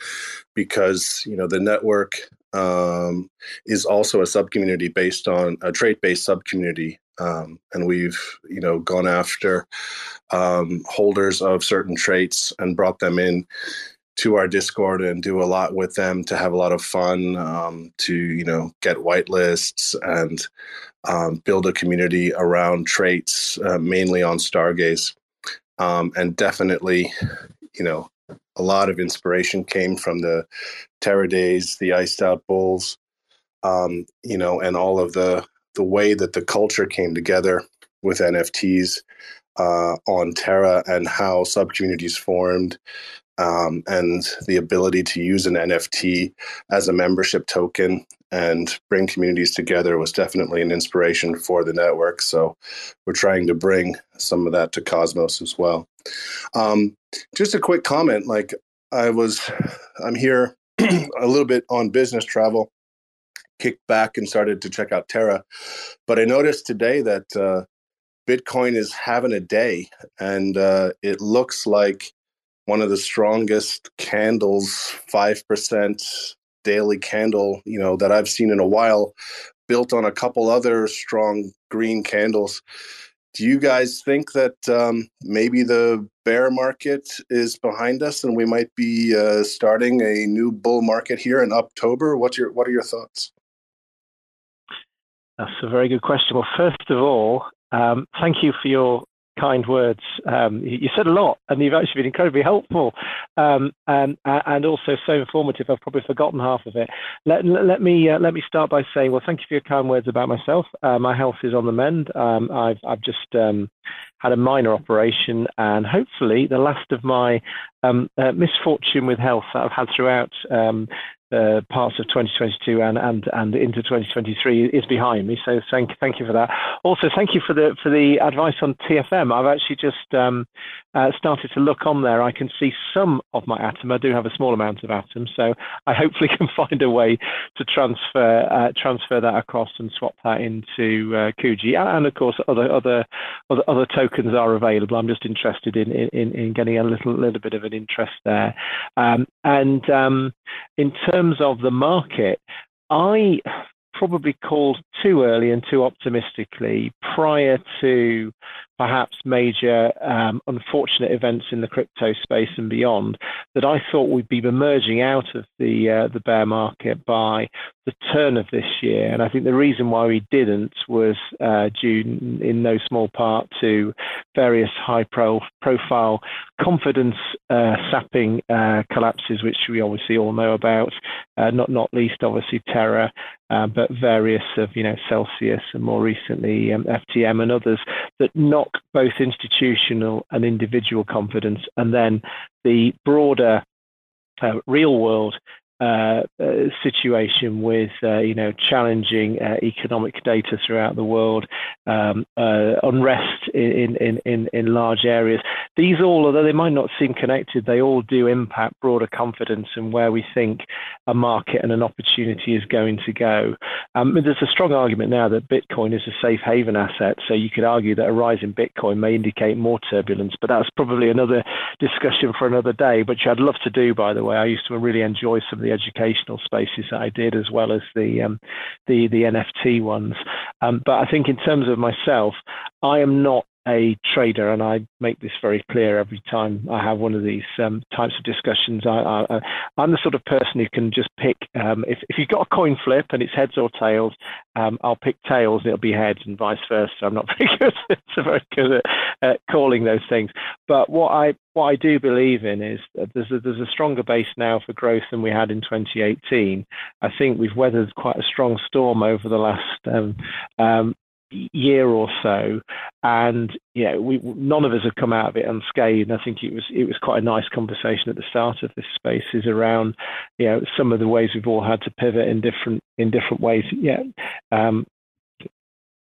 because, you know, the network um, is also a sub community based on a trait based sub community. Um, and we've, you know, gone after um, holders of certain traits and brought them in to our Discord and do a lot with them to have a lot of fun, um, to you know get whitelists and um, build a community around traits, uh, mainly on Stargaze um, and definitely, you know, a lot of inspiration came from the Terra days, the Iced Out Bulls, um, you know, and all of the the way that the culture came together with NFTs uh, on Terra and how sub communities formed, um, and the ability to use an NFT as a membership token and bring communities together was definitely an inspiration for the network. So we're trying to bring some of that to Cosmos as well. Um, just a quick comment like I was, I'm here a little bit on business travel, kicked back and started to check out Terra. But I noticed today that uh, Bitcoin is having a day and uh, it looks like one of the strongest candles, 5% daily candle, you know, that I've seen in a while, built on a couple other strong green candles. Do you guys think that um, maybe the bear market is behind us and we might be uh, starting a new bull market here in October? What's your What are your thoughts? That's a very good question. Well, first of all, um, thank you for your kind words. Um, you said a lot, and you've actually been incredibly helpful um, and, and also so informative. I've probably forgotten half of it. Let, let me uh, let me start by saying, well, thank you for your kind words about myself. Uh, my health is on the mend. Um, I've I've just um, had a minor operation, and hopefully the last of my um, uh, misfortune with health that I've had throughout um, uh, parts of 2022 and, and, and into 2023 is behind me. So thank thank you for that. Also, thank you for the for the advice on TFM. I've actually just um, uh, started to look on there. I can see some of my atom. I do have a small amount of atom, so I hopefully can find a way to transfer uh, transfer that across and swap that into uh, Kuji. And, of course, other other other other tokens are available. I'm just interested in in, in getting a little little bit of an interest there. Um, and um, in terms of the market, I probably called too early and too optimistically prior to perhaps major um, unfortunate events in the crypto space and beyond that I thought we'd be emerging out of the uh, the bear market by the turn of this year. And I think the reason why we didn't was uh, due in no small part to various high pro- profile confidence uh, sapping uh, collapses, which we obviously all know about, uh, not not least obviously Terra, uh, but various of you know Celsius and more recently um, FTX and others that both institutional and individual confidence, and then the broader uh, real world uh, uh, situation with uh, you know challenging uh, economic data throughout the world, um, uh, unrest in, in, in, in large areas. These all, although they might not seem connected, they all do impact broader confidence and where we think a market and an opportunity is going to go. Um, there's a strong argument now that Bitcoin is a safe haven asset, so you could argue that a rise in Bitcoin may indicate more turbulence, but that's probably another discussion for another day, which I'd love to do. By the way, I used to really enjoy some the educational spaces that I did, as well as the um, the the NFT ones. Um, but I think in terms of myself, I am not a trader, and I make this very clear every time I have one of these um, types of discussions. I, am the sort of person who can just pick um, if, if you've got a coin flip and it's heads or tails, um, I'll pick tails and it'll be heads, and vice versa. I'm not very good. so very good at, calling those things. But what I what I do believe in is there's a, there's a stronger base now for growth than we had in 2018. I think we've weathered quite a strong storm over the last um, um, year or so, and yeah, we none of us have come out of it unscathed. I think it was it was quite a nice conversation at the start of this space is around you know some of the ways we've all had to pivot in different in different ways. Yeah. Um,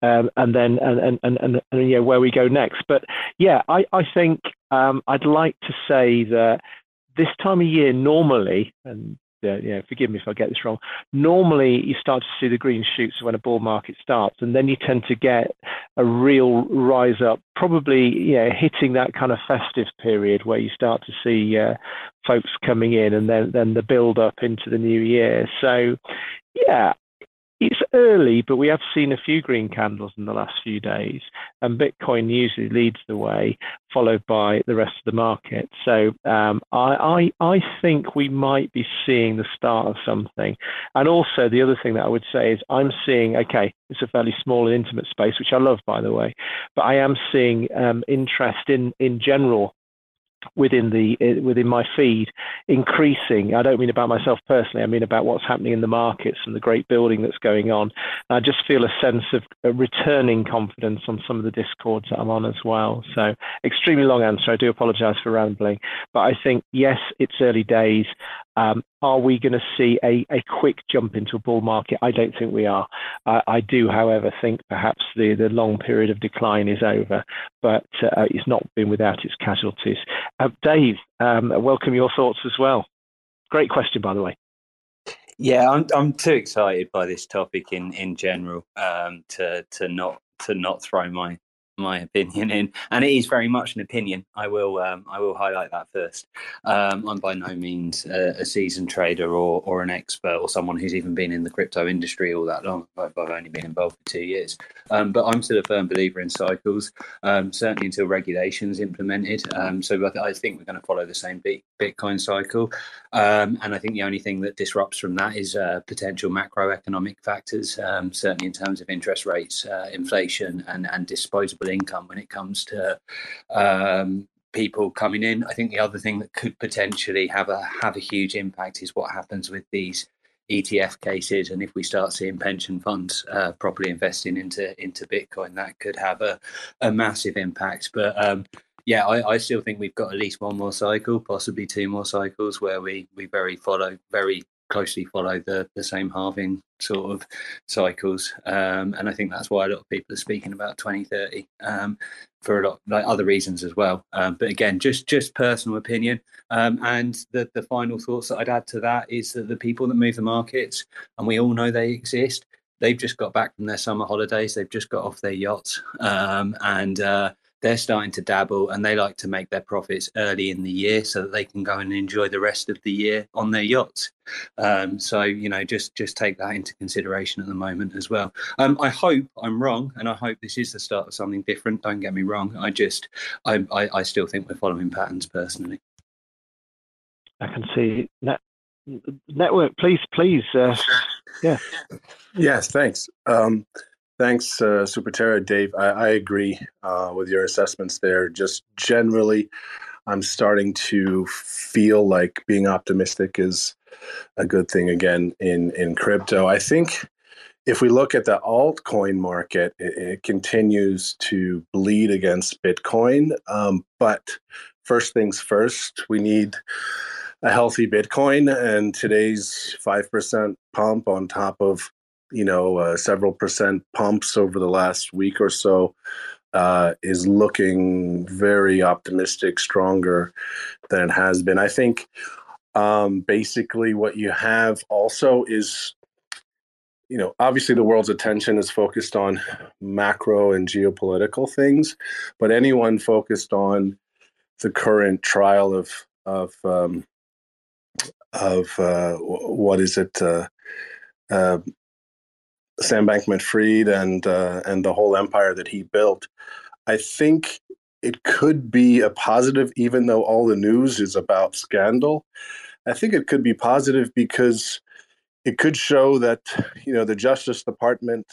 um, and then and, and, and, and, and yeah, where we go next. But yeah, I, I think um, I'd like to say that this time of year normally, and uh, yeah, forgive me if I get this wrong. Normally, you start to see the green shoots when a bull market starts, and then you tend to get a real rise up, probably yeah, hitting that kind of festive period where you start to see uh, folks coming in, and then then the build up into the new year. So, yeah, it's early, but we have seen a few green candles in the last few days, and Bitcoin usually leads the way, followed by the rest of the market. So um, I, I, I think we might be seeing the start of something. And also the other thing that I would say is I'm seeing okay, it's a fairly small and intimate space, which I love by the way, but I am seeing um, interest in in general within the uh, within my feed increasing. I don't mean about myself personally i mean about what's happening in the markets and the great building that's going on. I just feel a sense of a returning confidence on some of the discords that i'm on as well. So extremely long answer. I do apologize for rambling. But i think yes it's early days um, are we going to see a, a quick jump into a bull market? I don't think we are. I do, however, think perhaps the, the long period of decline is over, but uh, it's not been without its casualties. Uh, Dave, um, welcome your thoughts as well. Great question, by the way. Yeah, I'm I'm too excited by this topic in in general um, to to not to not throw my my opinion in, and it is very much an opinion. I will um, I will highlight that first. Um, I'm by no means a, a, seasoned trader or or an expert or someone who's even been in the crypto industry all that long. I've, I've only been involved for two years, um, but I'm still a firm believer in cycles. Um, certainly until regulations implemented. Um, so I, I, think we're going to follow the same Bitcoin cycle, um, and I think the only thing that disrupts from that is uh, potential macroeconomic factors. certainly in terms of interest rates, uh, inflation, and and disposable income when it comes to um, people coming in. I think the other thing that could potentially have a have a huge impact is what happens with these ETF cases, and if we start seeing pension funds uh, properly investing into into Bitcoin, that could have a, a massive impact. But um, yeah, I, I, still think we've got at least one more cycle, possibly two more cycles, where we we very follow very closely follow the the same halving sort of cycles, um, and I think that's why a lot of people are speaking about 2030 um, for a lot like other reasons as well. Um, but again, just just personal opinion. Um, and the the final thoughts that I'd add to that is that the people that move the markets, and we all know they exist. They've just got back from their summer holidays. They've just got off their yachts, um, and uh, they're starting to dabble and they like to make their profits early in the year so that they can go and enjoy the rest of the year on their yachts. Um, so you know, just just take that into consideration at the moment as well. Um, I hope I'm wrong, and I hope this is the start of something different. Don't get me wrong. I just I I, I still think we're following patterns personally. I can see that network. Please, please, uh, yeah. Yes, thanks. Um, Thanks, uh, Super Terra, Dave. I, I agree uh, with your assessments there. Just generally, I'm starting to feel like being optimistic is a good thing again in in crypto. I think if we look at the altcoin market, it, it continues to bleed against Bitcoin. Um, but first things first, we need a healthy Bitcoin, and today's five percent pump on top of you know uh, several percent pumps over the last week or so uh, is looking very optimistic, stronger than it has been. I think um, basically what you have also is, you know, obviously the world's attention is focused on macro and geopolitical things, but anyone focused on the current trial of of um, of uh, what is it? Uh, uh, Sam Bankman-Fried and uh, and the whole empire that he built, I think it could be a positive, even though all the news is about scandal. I think it could be positive because it could show that you know the Justice Department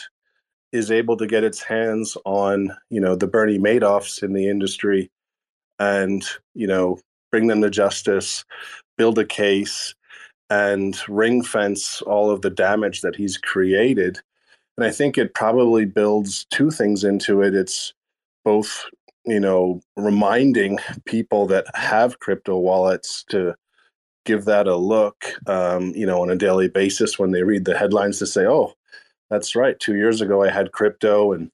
is able to get its hands on you know the Bernie Madoffs in the industry, and you know bring them to justice, build a case, and ring fence all of the damage that he's created and I think it probably builds two things into it. It's both, you know, reminding people that have crypto wallets to give that a look, um, you know, on a daily basis when they read the headlines to say, oh, that's right. Two years ago, I had crypto, and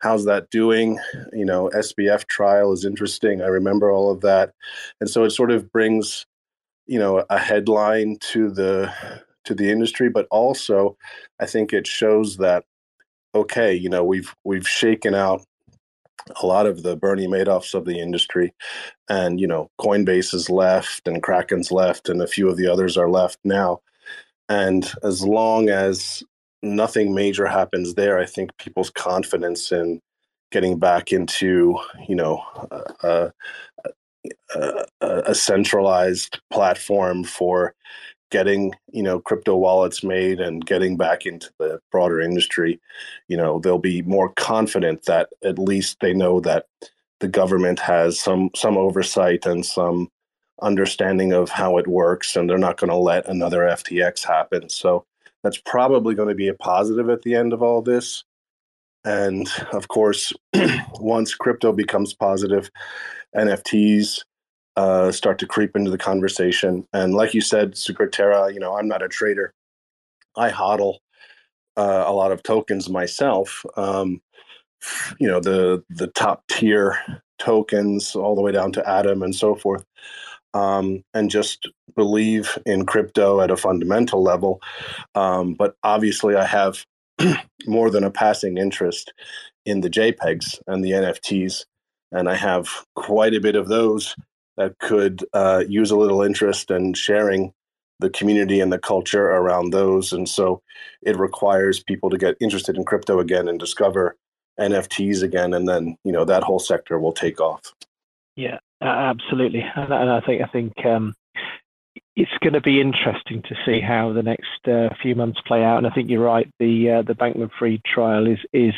how's that doing? You know, SBF trial is interesting. I remember all of that, and so it sort of brings, you know, a headline to the to the industry, but also I think it shows that okay, you know, we've we've shaken out a lot of the Bernie Madoffs of the industry, and you know, Coinbase is left, and Kraken's left, and a few of the others are left now. And as long as nothing major happens there, I think people's confidence in getting back into, you know, a, centralized platform for getting you know crypto wallets made and getting back into the broader industry you know they'll be more confident that at least they know that the government has some some oversight and some understanding of how it works and they're not going to let another ftx happen. So that's probably going to be a positive at the end of all this. And of course once crypto becomes positive nfts uh, start to creep into the conversation. And like you said, Super Terra, you know, I'm not a trader. I hodl uh, a lot of tokens myself. Um, you know, the the top tier tokens, all the way down to Atom and so forth, um, and just believe in crypto at a fundamental level. Um, but obviously, I have more than a passing interest in the JPEGs and the NFTs, and I have quite a bit of those that could uh, use a little interest and sharing the community and the culture around those. And so it requires people to get interested in crypto again and discover NFTs again, and then you know that whole sector will take off. Yeah, absolutely, and, I think I think um, it's going to be interesting to see how the next uh, few months play out. And I think you're right. The uh, the Bankman-Fried trial is is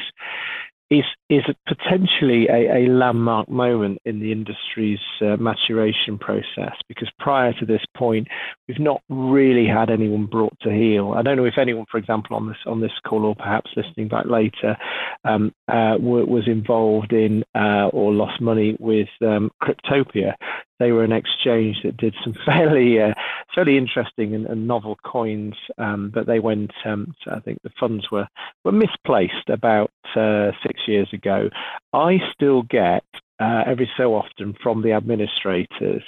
is is potentially a, a, landmark moment in the industry's uh, maturation process because prior to this point we've not really had anyone brought to heel. I don't know if anyone, for example, on this on this call or perhaps listening back later, um, uh, was involved in uh, or lost money with um, Cryptopia they were an exchange that did some fairly uh, fairly interesting and, and novel coins, um, but they went. Um, I think the funds were were misplaced about uh, six years ago. I still get uh, every so often from the administrators.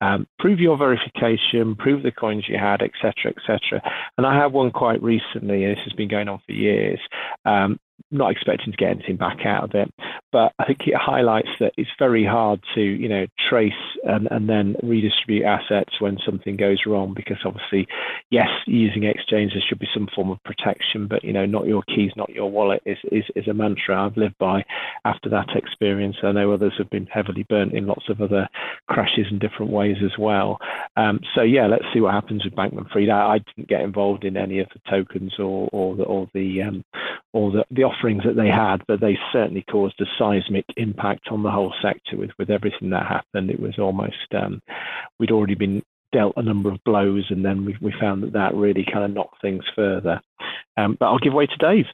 Um, prove your verification, prove the coins you had, etc., etc. And I have one quite recently, and this has been going on for years. Um, not expecting to get anything back out of it. But I think it highlights that it's very hard to, you know, trace and, and then redistribute assets when something goes wrong because obviously, yes, using exchanges should be some form of protection, but you know, not your keys, not your wallet is, is, is a mantra I've lived by after that experience. I know others have been heavily burnt in lots of other crashes in different ways as well. Um, so yeah, let's see what happens with Bankman Fried. I, I, didn't get involved in any of the tokens or, or the or the um, or the, the offerings that they had, but they certainly caused a seismic impact on the whole sector with, with everything that happened. It was almost, um, we'd already been dealt a number of blows, and then we, we found that that really kind of knocked things further. Um, but I'll give way to Dave.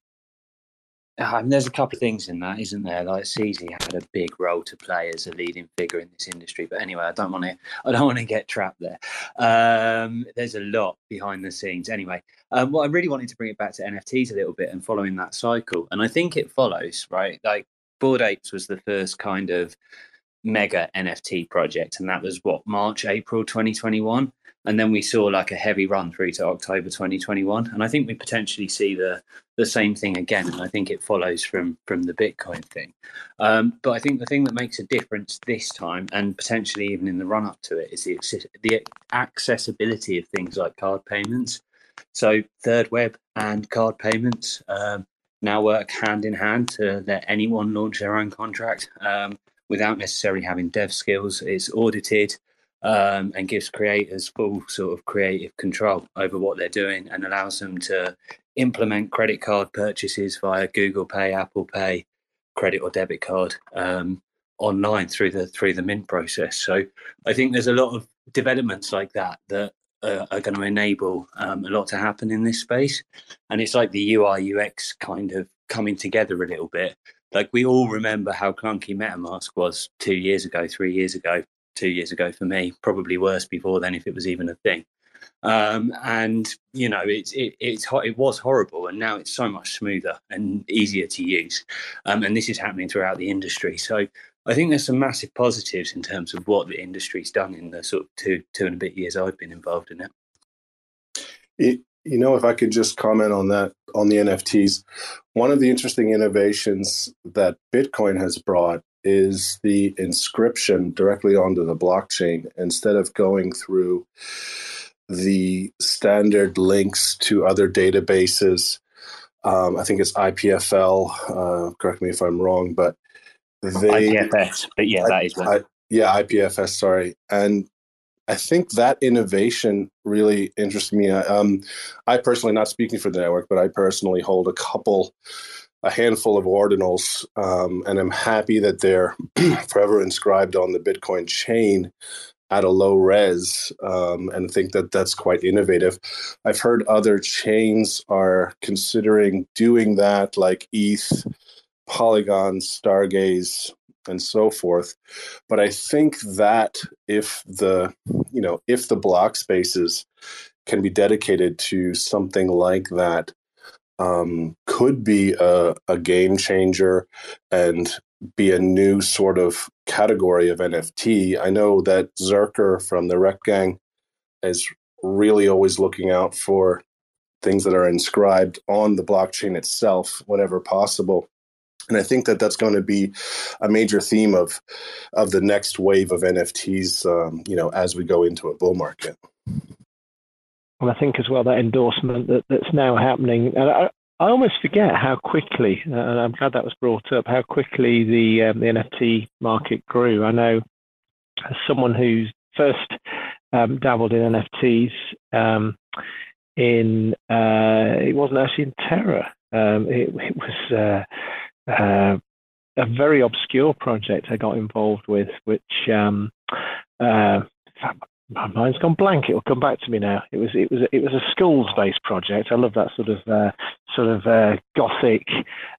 Um, there's a couple of things in that, isn't there? Like CZ had a big role to play as a leading figure in this industry. But anyway, I don't want to. I don't want to get trapped there. Um, there's a lot behind the scenes. Anyway, um, what I really wanted to bring it back to NFTs a little bit and following that cycle, and I think it follows right. Like Bored Apes was the first kind of mega NFT project, and that was what March, April 2021 and then we saw like a heavy run through to October 2021 and I think we potentially see the the same thing again. And I think it follows from from the Bitcoin thing. Um, but I think the thing that makes a difference this time and potentially even in the run up to it is the the accessibility of things like card payments. So third web and card payments um, now work hand in hand to let anyone launch their own contract um, without necessarily having dev skills. It's audited um, and gives creators full sort of creative control over what they're doing and allows them to implement credit card purchases via Google Pay, Apple Pay, credit or debit card um, online through the through the mint process. So I think there's a lot of developments like that that uh, are going to enable um, a lot to happen in this space. And it's like the UI UX kind of coming together a little bit. Like we all remember how clunky MetaMask was two years ago, three years ago, two years ago for me, probably worse before then if it was even a thing. Um, and you know it's it, it's it was horrible, and now it's so much smoother and easier to use. Um, and this is happening throughout the industry. So I think there's some massive positives in terms of what the industry's done in the sort of two two and a bit years I've been involved in it. it you know, if I could just comment on that on the NFTs, one of the interesting innovations that Bitcoin has brought is the inscription directly onto the blockchain instead of going through the standard links to other databases. Um, I think it's IPFL. Uh, correct me if I'm wrong, but they IPFS, but yeah, that is one. I, yeah, IPFS. Sorry, and I think that innovation really interests me. Um, I personally, not speaking for the network, but I personally hold a couple, a handful of ordinals, um, and I'm happy that they're forever inscribed on the Bitcoin chain at a low res, um, and think that that's quite innovative. I've heard other chains are considering doing that, like ETH Polygon, Stargaze, and so forth. But I think that if the you know if the block spaces can be dedicated to something like that, um, could be a, a game changer and be a new sort of category of NFT. I know that Zerker from the RAC Gang is really always looking out for things that are inscribed on the blockchain itself whenever possible and I think that that's going to be a major theme of of the next wave of NFTs. Um, you know, as we go into a bull market. And I think as well that endorsement that, that's now happening, and I, I almost forget how quickly, and I'm glad that was brought up, how quickly the um, the NFT market grew. I know as someone who's first um, dabbled in NFTs um, in uh, it wasn't actually in Terra. Um, it, it, was uh, uh, a very obscure project I got involved with, which um, uh, my mind's gone blank. It will come back to me now. It was it was it was a schools based project. I love that sort of uh, sort of uh, gothic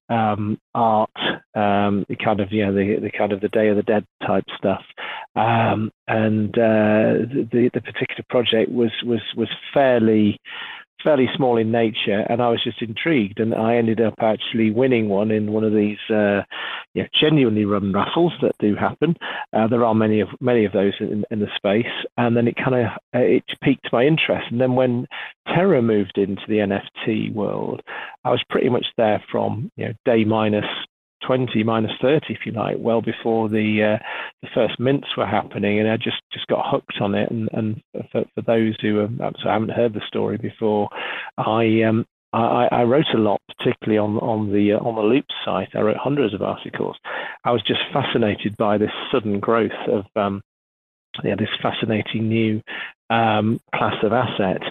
um, art, um, the kind of you know the the kind of the Day of the Dead type stuff. Um, and uh, the the particular project was was was fairly fairly small in nature, and I was just intrigued, and I ended up actually winning one in one of these, uh, genuinely run raffles that do happen. Uh, there are many of many of those in, in the space, and then it kind of uh, it piqued my interest. And then when Terra moved into the NFT world, I was pretty much there from you know day minus 20 minus 30 if you like well before the uh, the first mints were happening and I just just got hooked on it and and for, for those who have, haven't heard the story before I um I, I wrote a lot, particularly on on the uh, on the Loop site. I wrote hundreds of articles. I was just fascinated by this sudden growth of um, yeah, this fascinating new um, class of asset,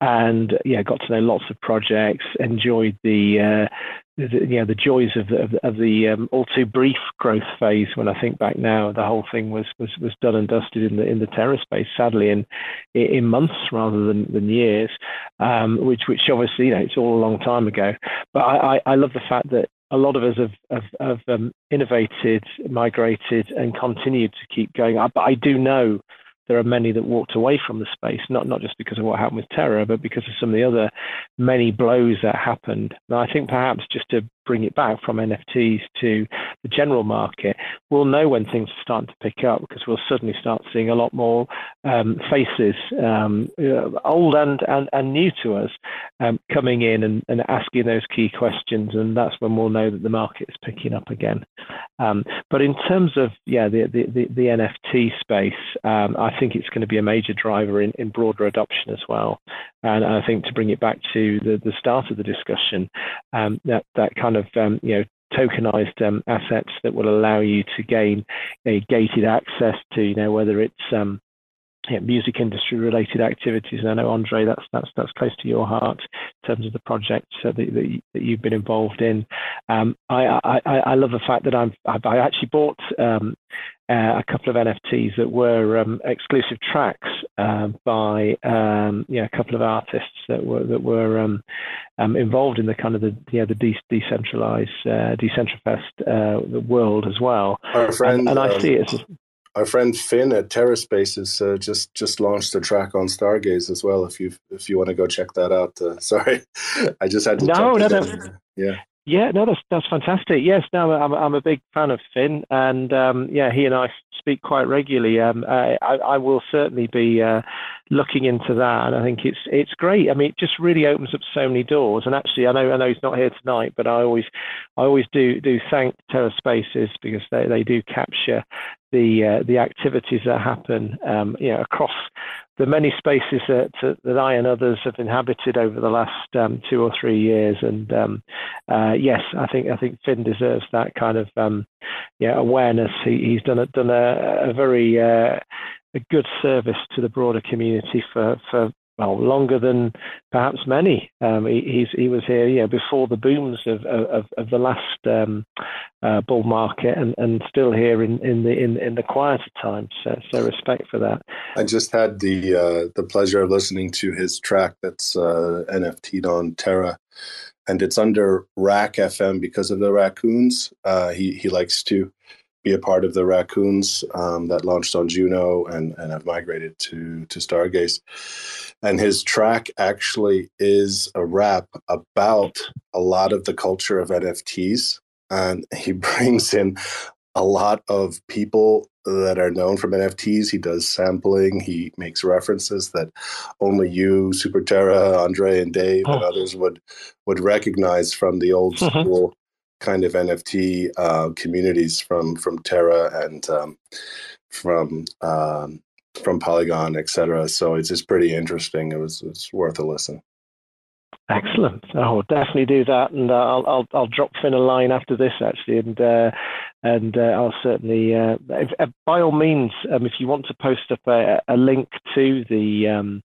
and yeah, got to know lots of projects. Enjoyed the uh, the, you know the joys of the, of of the um, all too brief growth phase. When I think back now, the whole thing was was, was done and dusted in the in the Terra space. Sadly, in in months rather than, than years, um, which which obviously you know it's all a long time ago. But I, I, I love the fact that a lot of us have have, have um, innovated, migrated, and continued to keep going. But I do know there are many that walked away from the space, not not just because of what happened with Terra, but because of some of the other many blows that happened. And I think perhaps just to bring it back from NFTs to the general market, we'll know when things are starting to pick up because we'll suddenly start seeing a lot more um, faces, um, uh, old and, and, and new to us, um, coming in and, and asking those key questions. And that's when we'll know that the market is picking up again. Um, but in terms of yeah the, the, the, the NFT space, um, I think it's going to be a major driver in, in broader adoption as well. And I think to bring it back to the, the start of the discussion, um, that, that kind of um, you know tokenized um, assets that will allow you to gain a gated access to you know whether it's um, yeah, music industry related activities. And I know Andre, that's that's that's close to your heart in terms of the projects uh, that, that, that, you've been involved in. Um, I, I, I love the fact that I'm I actually bought um, uh, a couple of NFTs that were um, exclusive tracks uh, by um, yeah, a couple of artists that were that were um, um involved in the kind of the yeah the de- decentralized uh, decentralized uh, world as well. Our friend, and, and I see it as our friend Finn at TerraSpaces uh, just just launched a track on Stargaze as well. If you if you want to go check that out, uh, sorry, I just had to. No, no, no. Yeah. Yeah, no, that's that's fantastic. Yes, no, I'm I'm a big fan of Finn, and um, yeah, he and I speak quite regularly. Um, I, I will certainly be uh, looking into that, and I think it's it's great. I mean, it just really opens up so many doors. And actually, I know I know he's not here tonight, but I always I always do do thank TerraSpaces because they, they do capture the uh, the activities that happen, um, you know, across the many spaces that that I and others have inhabited over the last um, two or three years. And um, uh, yes, I think I think Finn deserves that kind of um, yeah awareness. He, he's done a, done a, a very uh, a good service to the broader community for for well, longer than perhaps many. Um, he, he was here, you know, before the booms of of, of the last um, uh, bull market, and, and still here in, in the in, in the quieter times. So, so respect for that. I just had the uh, the pleasure of listening to his track that's uh, NFT'd on Terra, and it's under RAC FM because of the raccoons. Uh, he he likes to be a part of the raccoons um, that launched on Juno and, and have migrated to to Stargaze. And his track actually is a rap about a lot of the culture of NFTs. And he brings in a lot of people that are known from NFTs. He does sampling. He makes references that only you, Super Terra, Andre, and Dave, oh. and others would would recognize from the old mm-hmm. school kind of NFT uh, communities from from Terra and um, from um, from Polygon, etc. So it's just pretty interesting. It was it's worth a listen. Excellent. I'll definitely do that, and uh, I'll, I'll I'll drop Finn a line after this actually, and uh, and uh, I'll certainly uh, if, uh, by all means, um, if you want to post up a, a link to the um,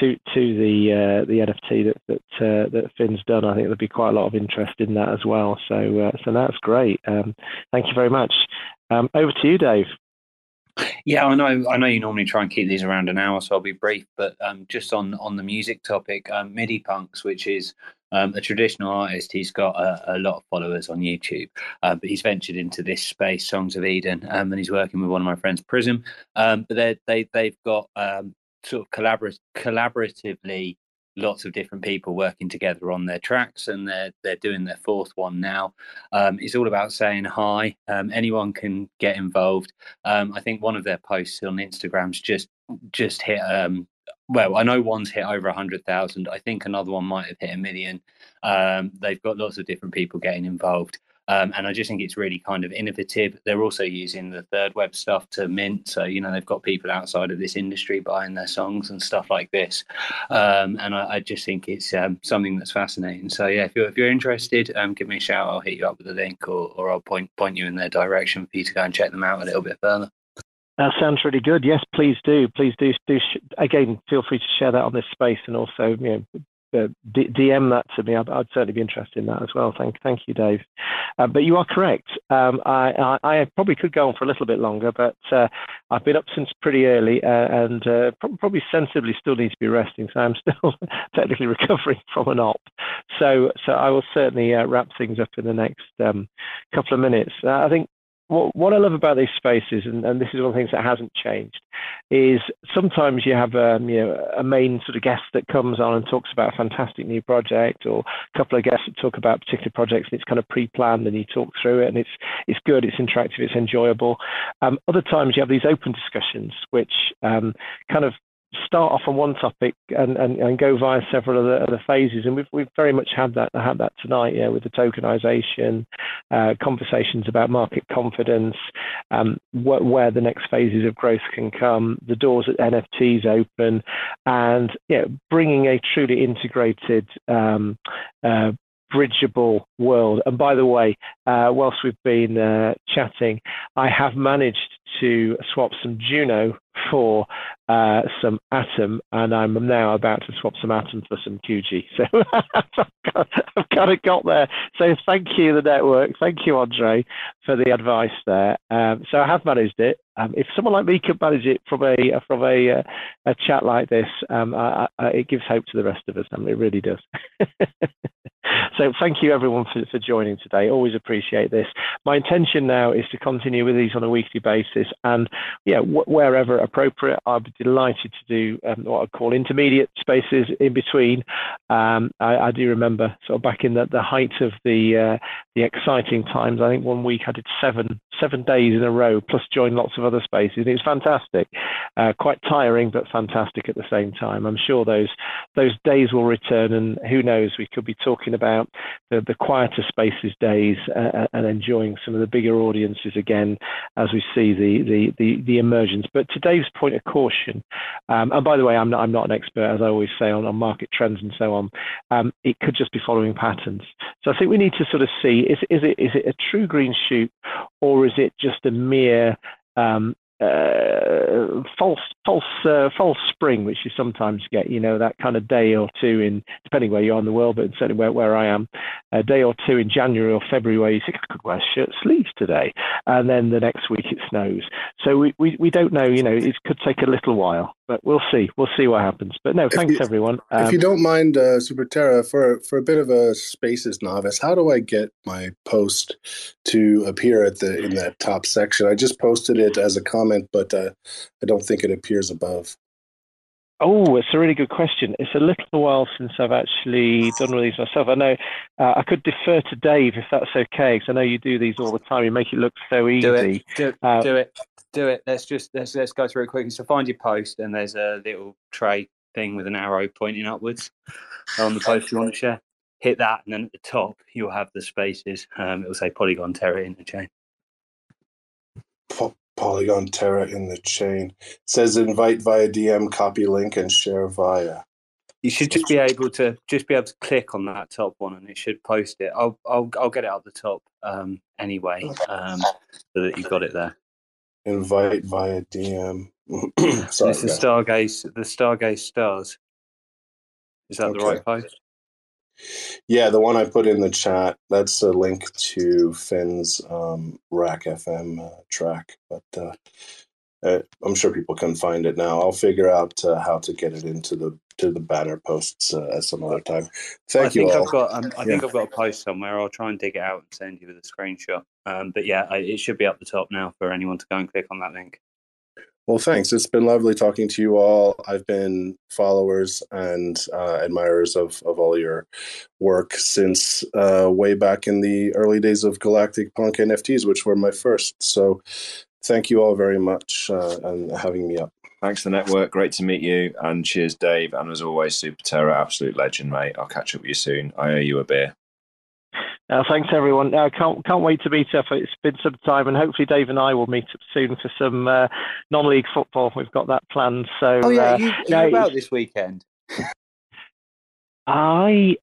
to to the uh, the NFT that that uh, that Finn's done. I think there'll be quite a lot of interest in that as well. So uh, so that's great. Um, thank you very much. Um, over to you, Dave. Yeah, I know. I know you normally try and keep these around an hour, so I'll be brief. But um, just on on the music topic, um, MIDI Punks, which is um, a traditional artist, he's got a, a, lot of followers on YouTube, uh, but he's ventured into this space, Songs of Eden, um, and he's working with one of my friends, Prism. Um, but they they they've got um, sort of collaborative, collaboratively lots of different people working together on their tracks and they're they're doing their fourth one now. Um, it's all about saying hi. Um, anyone can get involved. Um, i think one of their posts on instagram's just just hit um, well i know one's hit over 100000 i think another one might have hit a million. Um, they've got lots of different people getting involved um, and I just think it's really kind of innovative. They're also using the third web stuff to mint. So, you know, they've got people outside of this industry buying their songs and stuff like this. Um, and I, I, just think it's um, something that's fascinating. So, yeah, if you're, if you're interested, um, give me a shout. I'll hit you up with a link or, or I'll point, point you in their direction for you to go and check them out a little bit further. That sounds really good. Yes, please do. Please do. do sh- again, feel free to share that on this space, and also, you know, uh, DM that to me. I'd, I'd, certainly be interested in that as well. Thank, thank you, Dave. Uh, but you are correct. Um, I, I, I, probably could go on for a little bit longer, but uh, I've been up since pretty early uh, and uh, probably sensibly still need to be resting. So I'm still technically recovering from an op. So, so I will certainly wrap things up in the next um, couple of minutes. I think what, I love about these spaces, and, and, this is one of the things that hasn't changed, is sometimes you have um, you know, a main sort of guest that comes on and talks about a fantastic new project, or a couple of guests that talk about particular projects, and it's kind of pre-planned, and you talk through it, and it's it's good, it's interactive, it's enjoyable. Um, other times you have these open discussions, which um, kind of start off on one topic and, and, and go via several other, other phases. And we've, we've very much had that had that tonight, yeah, with the tokenization, uh, conversations about market confidence, um, wh- where the next phases of growth can come, the doors at NFTs open, and yeah, bringing a truly integrated um, uh, bridgeable world. And by the way, uh, whilst we've been uh, chatting, I have managed to swap some Juno for uh, some Atom, and I'm now about to swap some Atom for some Kuji. So I've kind of got there. So thank you, the network. Thank you, Andre, for the advice there. Um, so I have managed it. Um, if someone like me could manage it from a from a, uh, a chat like this, um, I, I, it gives hope to the rest of us. I mean, it really does. so thank you everyone for, for joining today. Always appreciate this. My intention now is to continue with these on a weekly basis, and yeah, wherever appropriate, I'd be delighted to do um, what I call intermediate spaces in between. Um, I, I, do remember sort of back in the, the height of the uh, the exciting times. I think one week I did seven seven days in a row, plus joined lots of other spaces. It was fantastic, uh, quite tiring, but fantastic at the same time. I'm sure those those days will return, and who knows, we could be talking about the, the quieter spaces days uh, and enjoying some of the bigger audiences again as we see the the the, the emergence. But to Dave's point of caution, um, and by the way, I'm not I'm not an expert as I always say on, on market trends and so on. Um, it could just be following patterns. So I think we need to sort of see is is it is it a true green shoot or is it just a mere um, uh, false false uh, false spring, which you sometimes get. You know that kind of day or two in, depending where you are in the world, but certainly where, where I am, a day or two in January or February where you think I could wear shirt sleeves today, and then the next week it snows. So we, we, we don't know. You know, it could take a little while but we'll see. We'll see what happens. But no, thanks you, everyone. Um, if you don't mind, uh, Super Terra, for for a bit of a spaces novice, how do I get my post to appear at the in that top section? I just posted it as a comment, but uh, I don't think it appears above. Oh, it's a really good question. It's a little while since I've actually done one of these myself. I know uh, I could defer to Dave if that's okay, because I know you do these all the time. You make it look so easy. Do it. Do, uh, do it do it. Let's just let's let's go through it quickly. So find your post, and there's a little tray thing with an arrow pointing upwards on the post you want to share. Hit that, and then at the top you'll have the spaces. Um, it will say Polygon Terra Interchain. Po- Polygon Terra Interchain it says invite via DM, copy link, and share via. You should just be able to just be able to click on that top one, and it should post it. I'll I'll I'll get it up the top um, anyway, um, so that you've got it there invite via DM. Sorry, it's the Stargaze, the Stargaze stars. Is that okay. the right post? Yeah, the one I put in the chat. That's a link to Finn's um, RAC FM uh, track, but uh, uh, I'm sure people can find it now. I'll figure out uh, how to get it into the to the banner posts uh, at some other time. Thank I you. Think all. I've got, um, I yeah. think I've got a post somewhere. I'll try and dig it out and send you with a screenshot. Um, but yeah, I, it should be up the top now for anyone to go and click on that link. Well, thanks. It's been lovely talking to you all. I've been followers and uh, admirers of, of all your work since uh, way back in the early days of Galactic Punk NFTs, which were my first. So thank you all very much uh, and having me up. Thanks to the network. Great to meet you. And cheers, Dave. And as always, Super Terra, absolute legend, mate. I'll catch up with you soon. I owe you a beer. Uh, thanks, everyone. I uh, can't can't wait to meet up. It's been some time, and hopefully Dave and I will meet up soon for some uh, non-league football. We've got that planned. So, oh yeah, uh, you, you about this weekend? I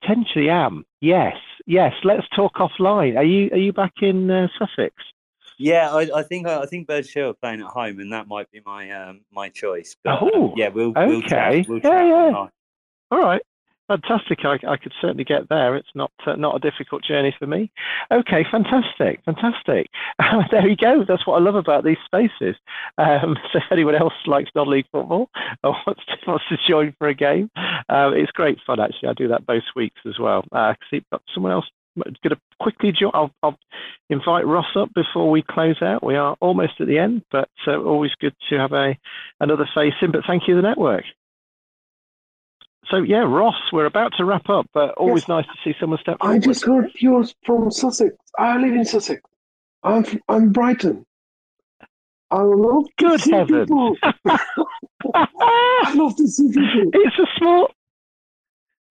potentially am. Yes, yes. Let's talk offline. Are you are you back in uh, Sussex? Yeah, I, I think I think Birdshire are playing at home, and that might be my um, my choice. But, oh, um, yeah, we'll okay. We'll chat, we'll yeah, yeah. All right, fantastic. I, I could certainly get there. It's not uh, not a difficult journey for me. Okay, fantastic, fantastic. there you go. That's what I love about these spaces. Um, so if anyone else likes non-league football or wants to, wants to join for a game, um, it's great fun. Actually, I do that both weeks as well. Uh, see, someone else going to quickly join. I'll, I'll, invite Ross up before we close out. We are almost at the end, but uh, always good to have a another face in. But thank you, the network. So yeah, Ross, we're about to wrap up, but always yes. nice to see someone step forward. I just heard you're from Sussex. I live in Sussex. I'm from, I'm Brighton. I love Good heavens. I love to see people. It's a small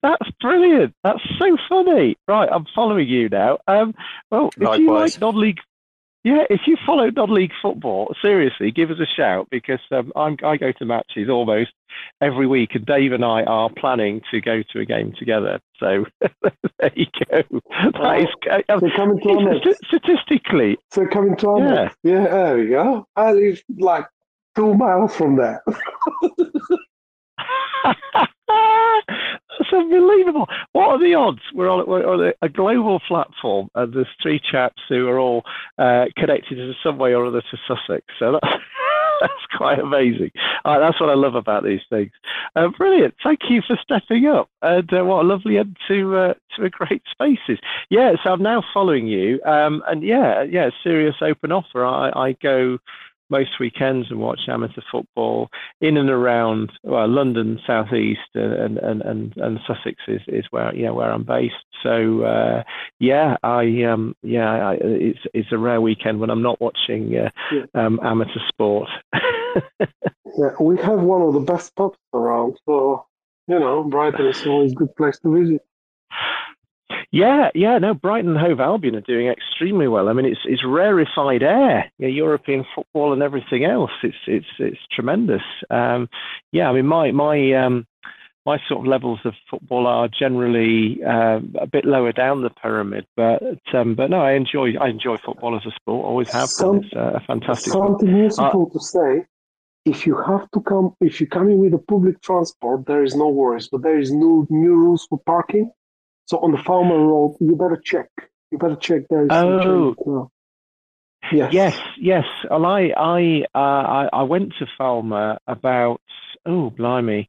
that's brilliant. That's so funny. Right, I'm following you now. Um, well, if Likewise. you like non-league, Yeah, if you follow non-league football, seriously, give us a shout because um, I'm, I go to matches almost every week, and Dave and I are planning to go to a game together. So there you go. That is, uh, So coming to st- statistically, So coming to Ahmed. Yeah. there we go. I live like two miles from there. That's unbelievable. What are the odds? We're on, we're on a, a global platform, and there's three chaps who are all uh, connected in some way or other to Sussex. So that's, that's quite amazing. Uh, that's what I love about these things. Uh, brilliant. Thank you for stepping up. And uh, what a lovely end to uh, to a great spaces. Yeah, so I'm now following you. Um, and yeah, yeah, serious open offer. I, I go most weekends and watch amateur football in and around well London southeast and and and, and Sussex is, is where yeah where I'm based so uh, yeah I um yeah I, it's it's a rare weekend when I'm not watching uh, Yeah. um, amateur sport Yeah, we have one of the best pubs around. So, you know, Brighton is always a good place to visit. Yeah, yeah, no, Brighton and Hove Albion are doing extremely well. I mean, it's it's rarefied air, yeah, European football and everything else. It's it's it's tremendous. Um, yeah, I mean, my my um, my sort of levels of football are generally um, a bit lower down the pyramid, but um, but no, I enjoy I enjoy football as a sport. Always have Some- been. It's uh, a fantastic. sport. Something useful to say. If you have to come, if you come in with a public transport, there is no worries. But there is new new rules for parking. So on the Falmer Road, you better check. You better check there Oh. well. Yes. Yes, yes. Well, I I uh, I, I went to Falmer about oh blimey,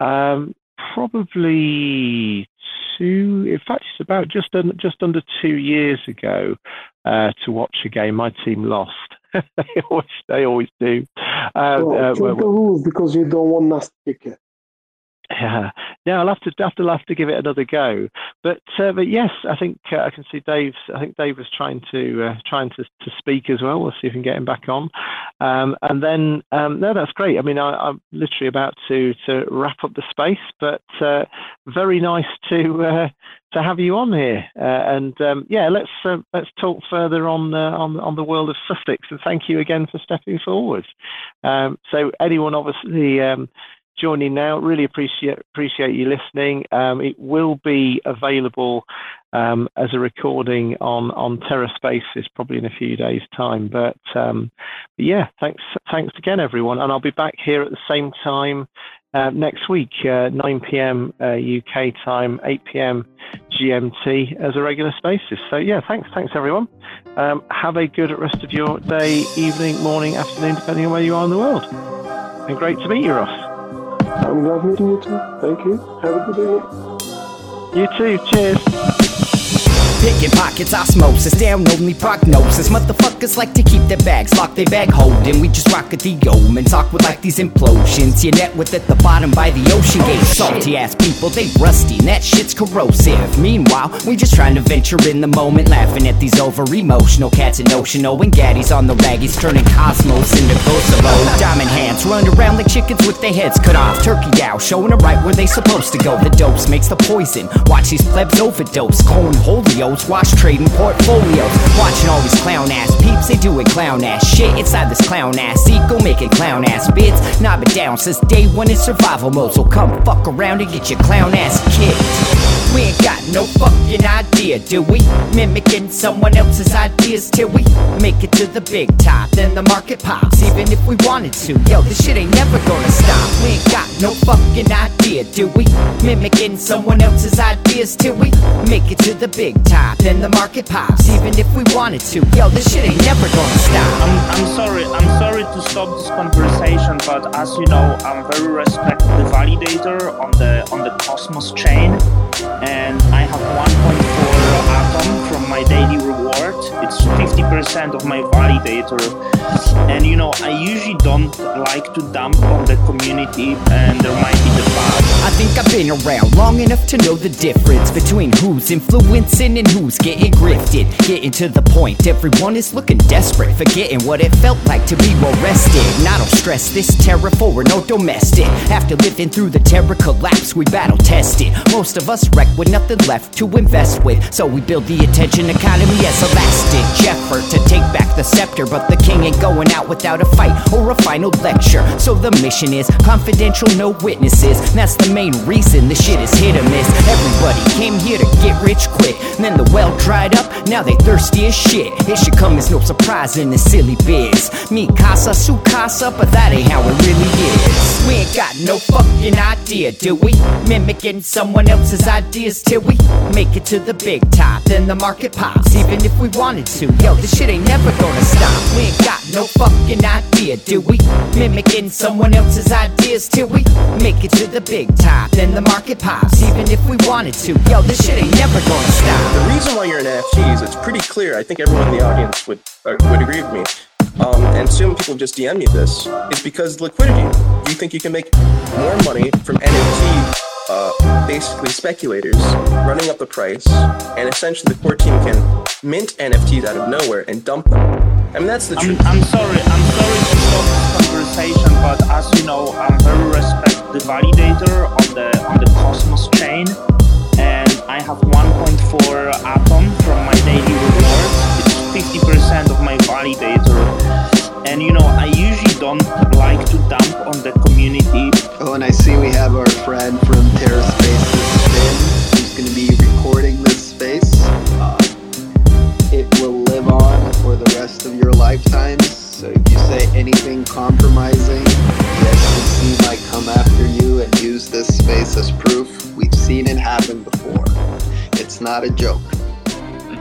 um, probably two. In fact, it's about just un, just under two years ago uh, to watch a game. My team lost. they always they always do. Uh, Well, uh, check well, the rules because you don't want nasty ticket. Yeah, yeah, I'll have to have to have to give it another go. But uh, but yes, I think uh, I can see Dave's. I think Dave was trying to uh, trying to, to speak as well. We'll see if we can get him back on. Um, and then um, no, that's great. I mean, I, I'm literally about to to wrap up the space, but uh, very nice to uh, to have you on here. Uh, and um, yeah, let's let's talk further on on on the world of Sussex. And thank you again for stepping forward. Um, so anyone obviously. Joining now. Really appreciate appreciate you listening. Um, it will be available um, as a recording on on Terra Spaces probably in a few days' time. But, um, yeah, thanks thanks again, everyone, and I'll be back here at the same time. Uh, next week, uh, 9 p.m. Uh, UK time, 8 p.m. GMT as a regular spaces. So yeah, thanks, thanks everyone. Um, have a good rest of your day, evening, morning, afternoon, depending on where you are in the world. And great to meet you, Ross. I'm glad meeting you too. Thank you. Have a good evening. You too. Cheers. Picking pockets, osmosis, down only prognosis. Motherfuckers like to keep their bags locked, they bag holding. We just rock at the omens, awkward like these implosions. Your net with at the bottom by the ocean gate. Salty ass people, they rusty, and that shit's corrosive. Meanwhile, we just trying to venture in the moment, laughing at these over emotional cats and notional. And gaddies on the raggies, turning cosmos into Kosovo. Diamond hands run around like chickens with their heads cut off. Turkey out, showing them right where they supposed to go. The dose makes the poison. Watch these plebs overdose. Clone holios, watch trading portfolios. Watching all these clown ass peeps, they doing clown ass shit inside this clown ass ego, making clown ass bits. Knob it down since day one in survival mode. So come fuck around and get your clown ass kicked. We ain't got no fucking idea, do we? Mimicking someone else's ideas till we make it to the big top. Then the market pops, even if we wanted to. Yo, this shit ain't never gonna stop. We ain't got no fucking idea, do we? Mimicking someone else's ideas till we make it to the big top. Then the market pops, even if we wanted to. Yo, this shit ain't never gonna stop. I'm, I'm sorry, I'm sorry to stop this conversation, but as you know, I'm very respected validator on the on the Cosmos chain, and I have 1.4 from my daily reward. It's 50% of my validator, and you know I usually don't like to dump on the community, and there might be the. I think I've been around long enough to know the difference between who's influencing and who's getting grifted. Getting to the point, everyone is looking desperate, forgetting what it felt like to be well rested. And I don't stress this terror for no domestic. After living through the Terra collapse, we battle tested. Most of us wreck with nothing left to invest with, so we build the attention economy as a last-ditch effort to take back the scepter, but the king ain't going out without a fight or a final lecture. So the mission is confidential, no witnesses. That's the main reason the shit is hit or miss. Everybody came here to get rich quick. Then the well dried up, now they thirsty as shit. It should come as no surprise in this silly biz. Me casa, su casa, but that ain't how it really is. We ain't got no fucking idea, do we? Mimicking someone else's ideas till we make it to the big Then the market pops, even if we wanted to. Yo, this shit ain't never gonna stop. We ain't got no fucking idea, do we? Mimicking someone else's ideas till we make it to the big top. Then the market pops, even if we wanted to. Yo, this shit ain't never gonna stop. The reason why you're an NFTs, it's pretty clear. I think everyone in the audience would uh, would agree with me. Um, and soon people just DM me this is because liquidity. You think you can make more money from NFT, uh, basically speculators running up the price, and essentially the core team can mint NFTs out of nowhere and dump them. I mean that's the I'm, truth. I'm sorry, I'm sorry to stop this conversation, but as you know, I'm very respect the validator on the on the Cosmos chain, and I have 1.4 Atom from my daily reward. It's 50% of my validator, and you know I usually don't like to dump on the community Oh, and I see we have our friend from Terra Spaces, Finn, who's going to be recording this space. Uh, it will live on for the rest of your lifetimes. So if you say anything compromising, the SEC might come after you and use this space as proof. We've seen it happen before. It's not a joke.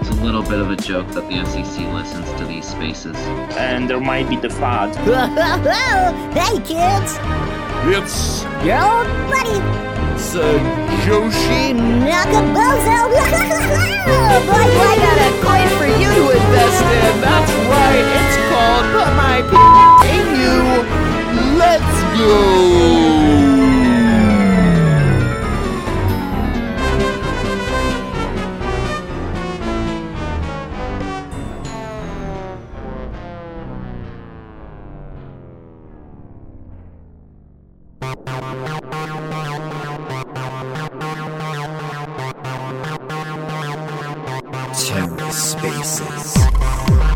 It's a little bit of a joke that the SEC listens to these spaces. and there might be the FUD. hey kids, It's your old buddy Joshi. Nakabozo. boy, do I got a coin for you to invest in. That's right. It's called Put My P in You. Let's go. Terra Spaces.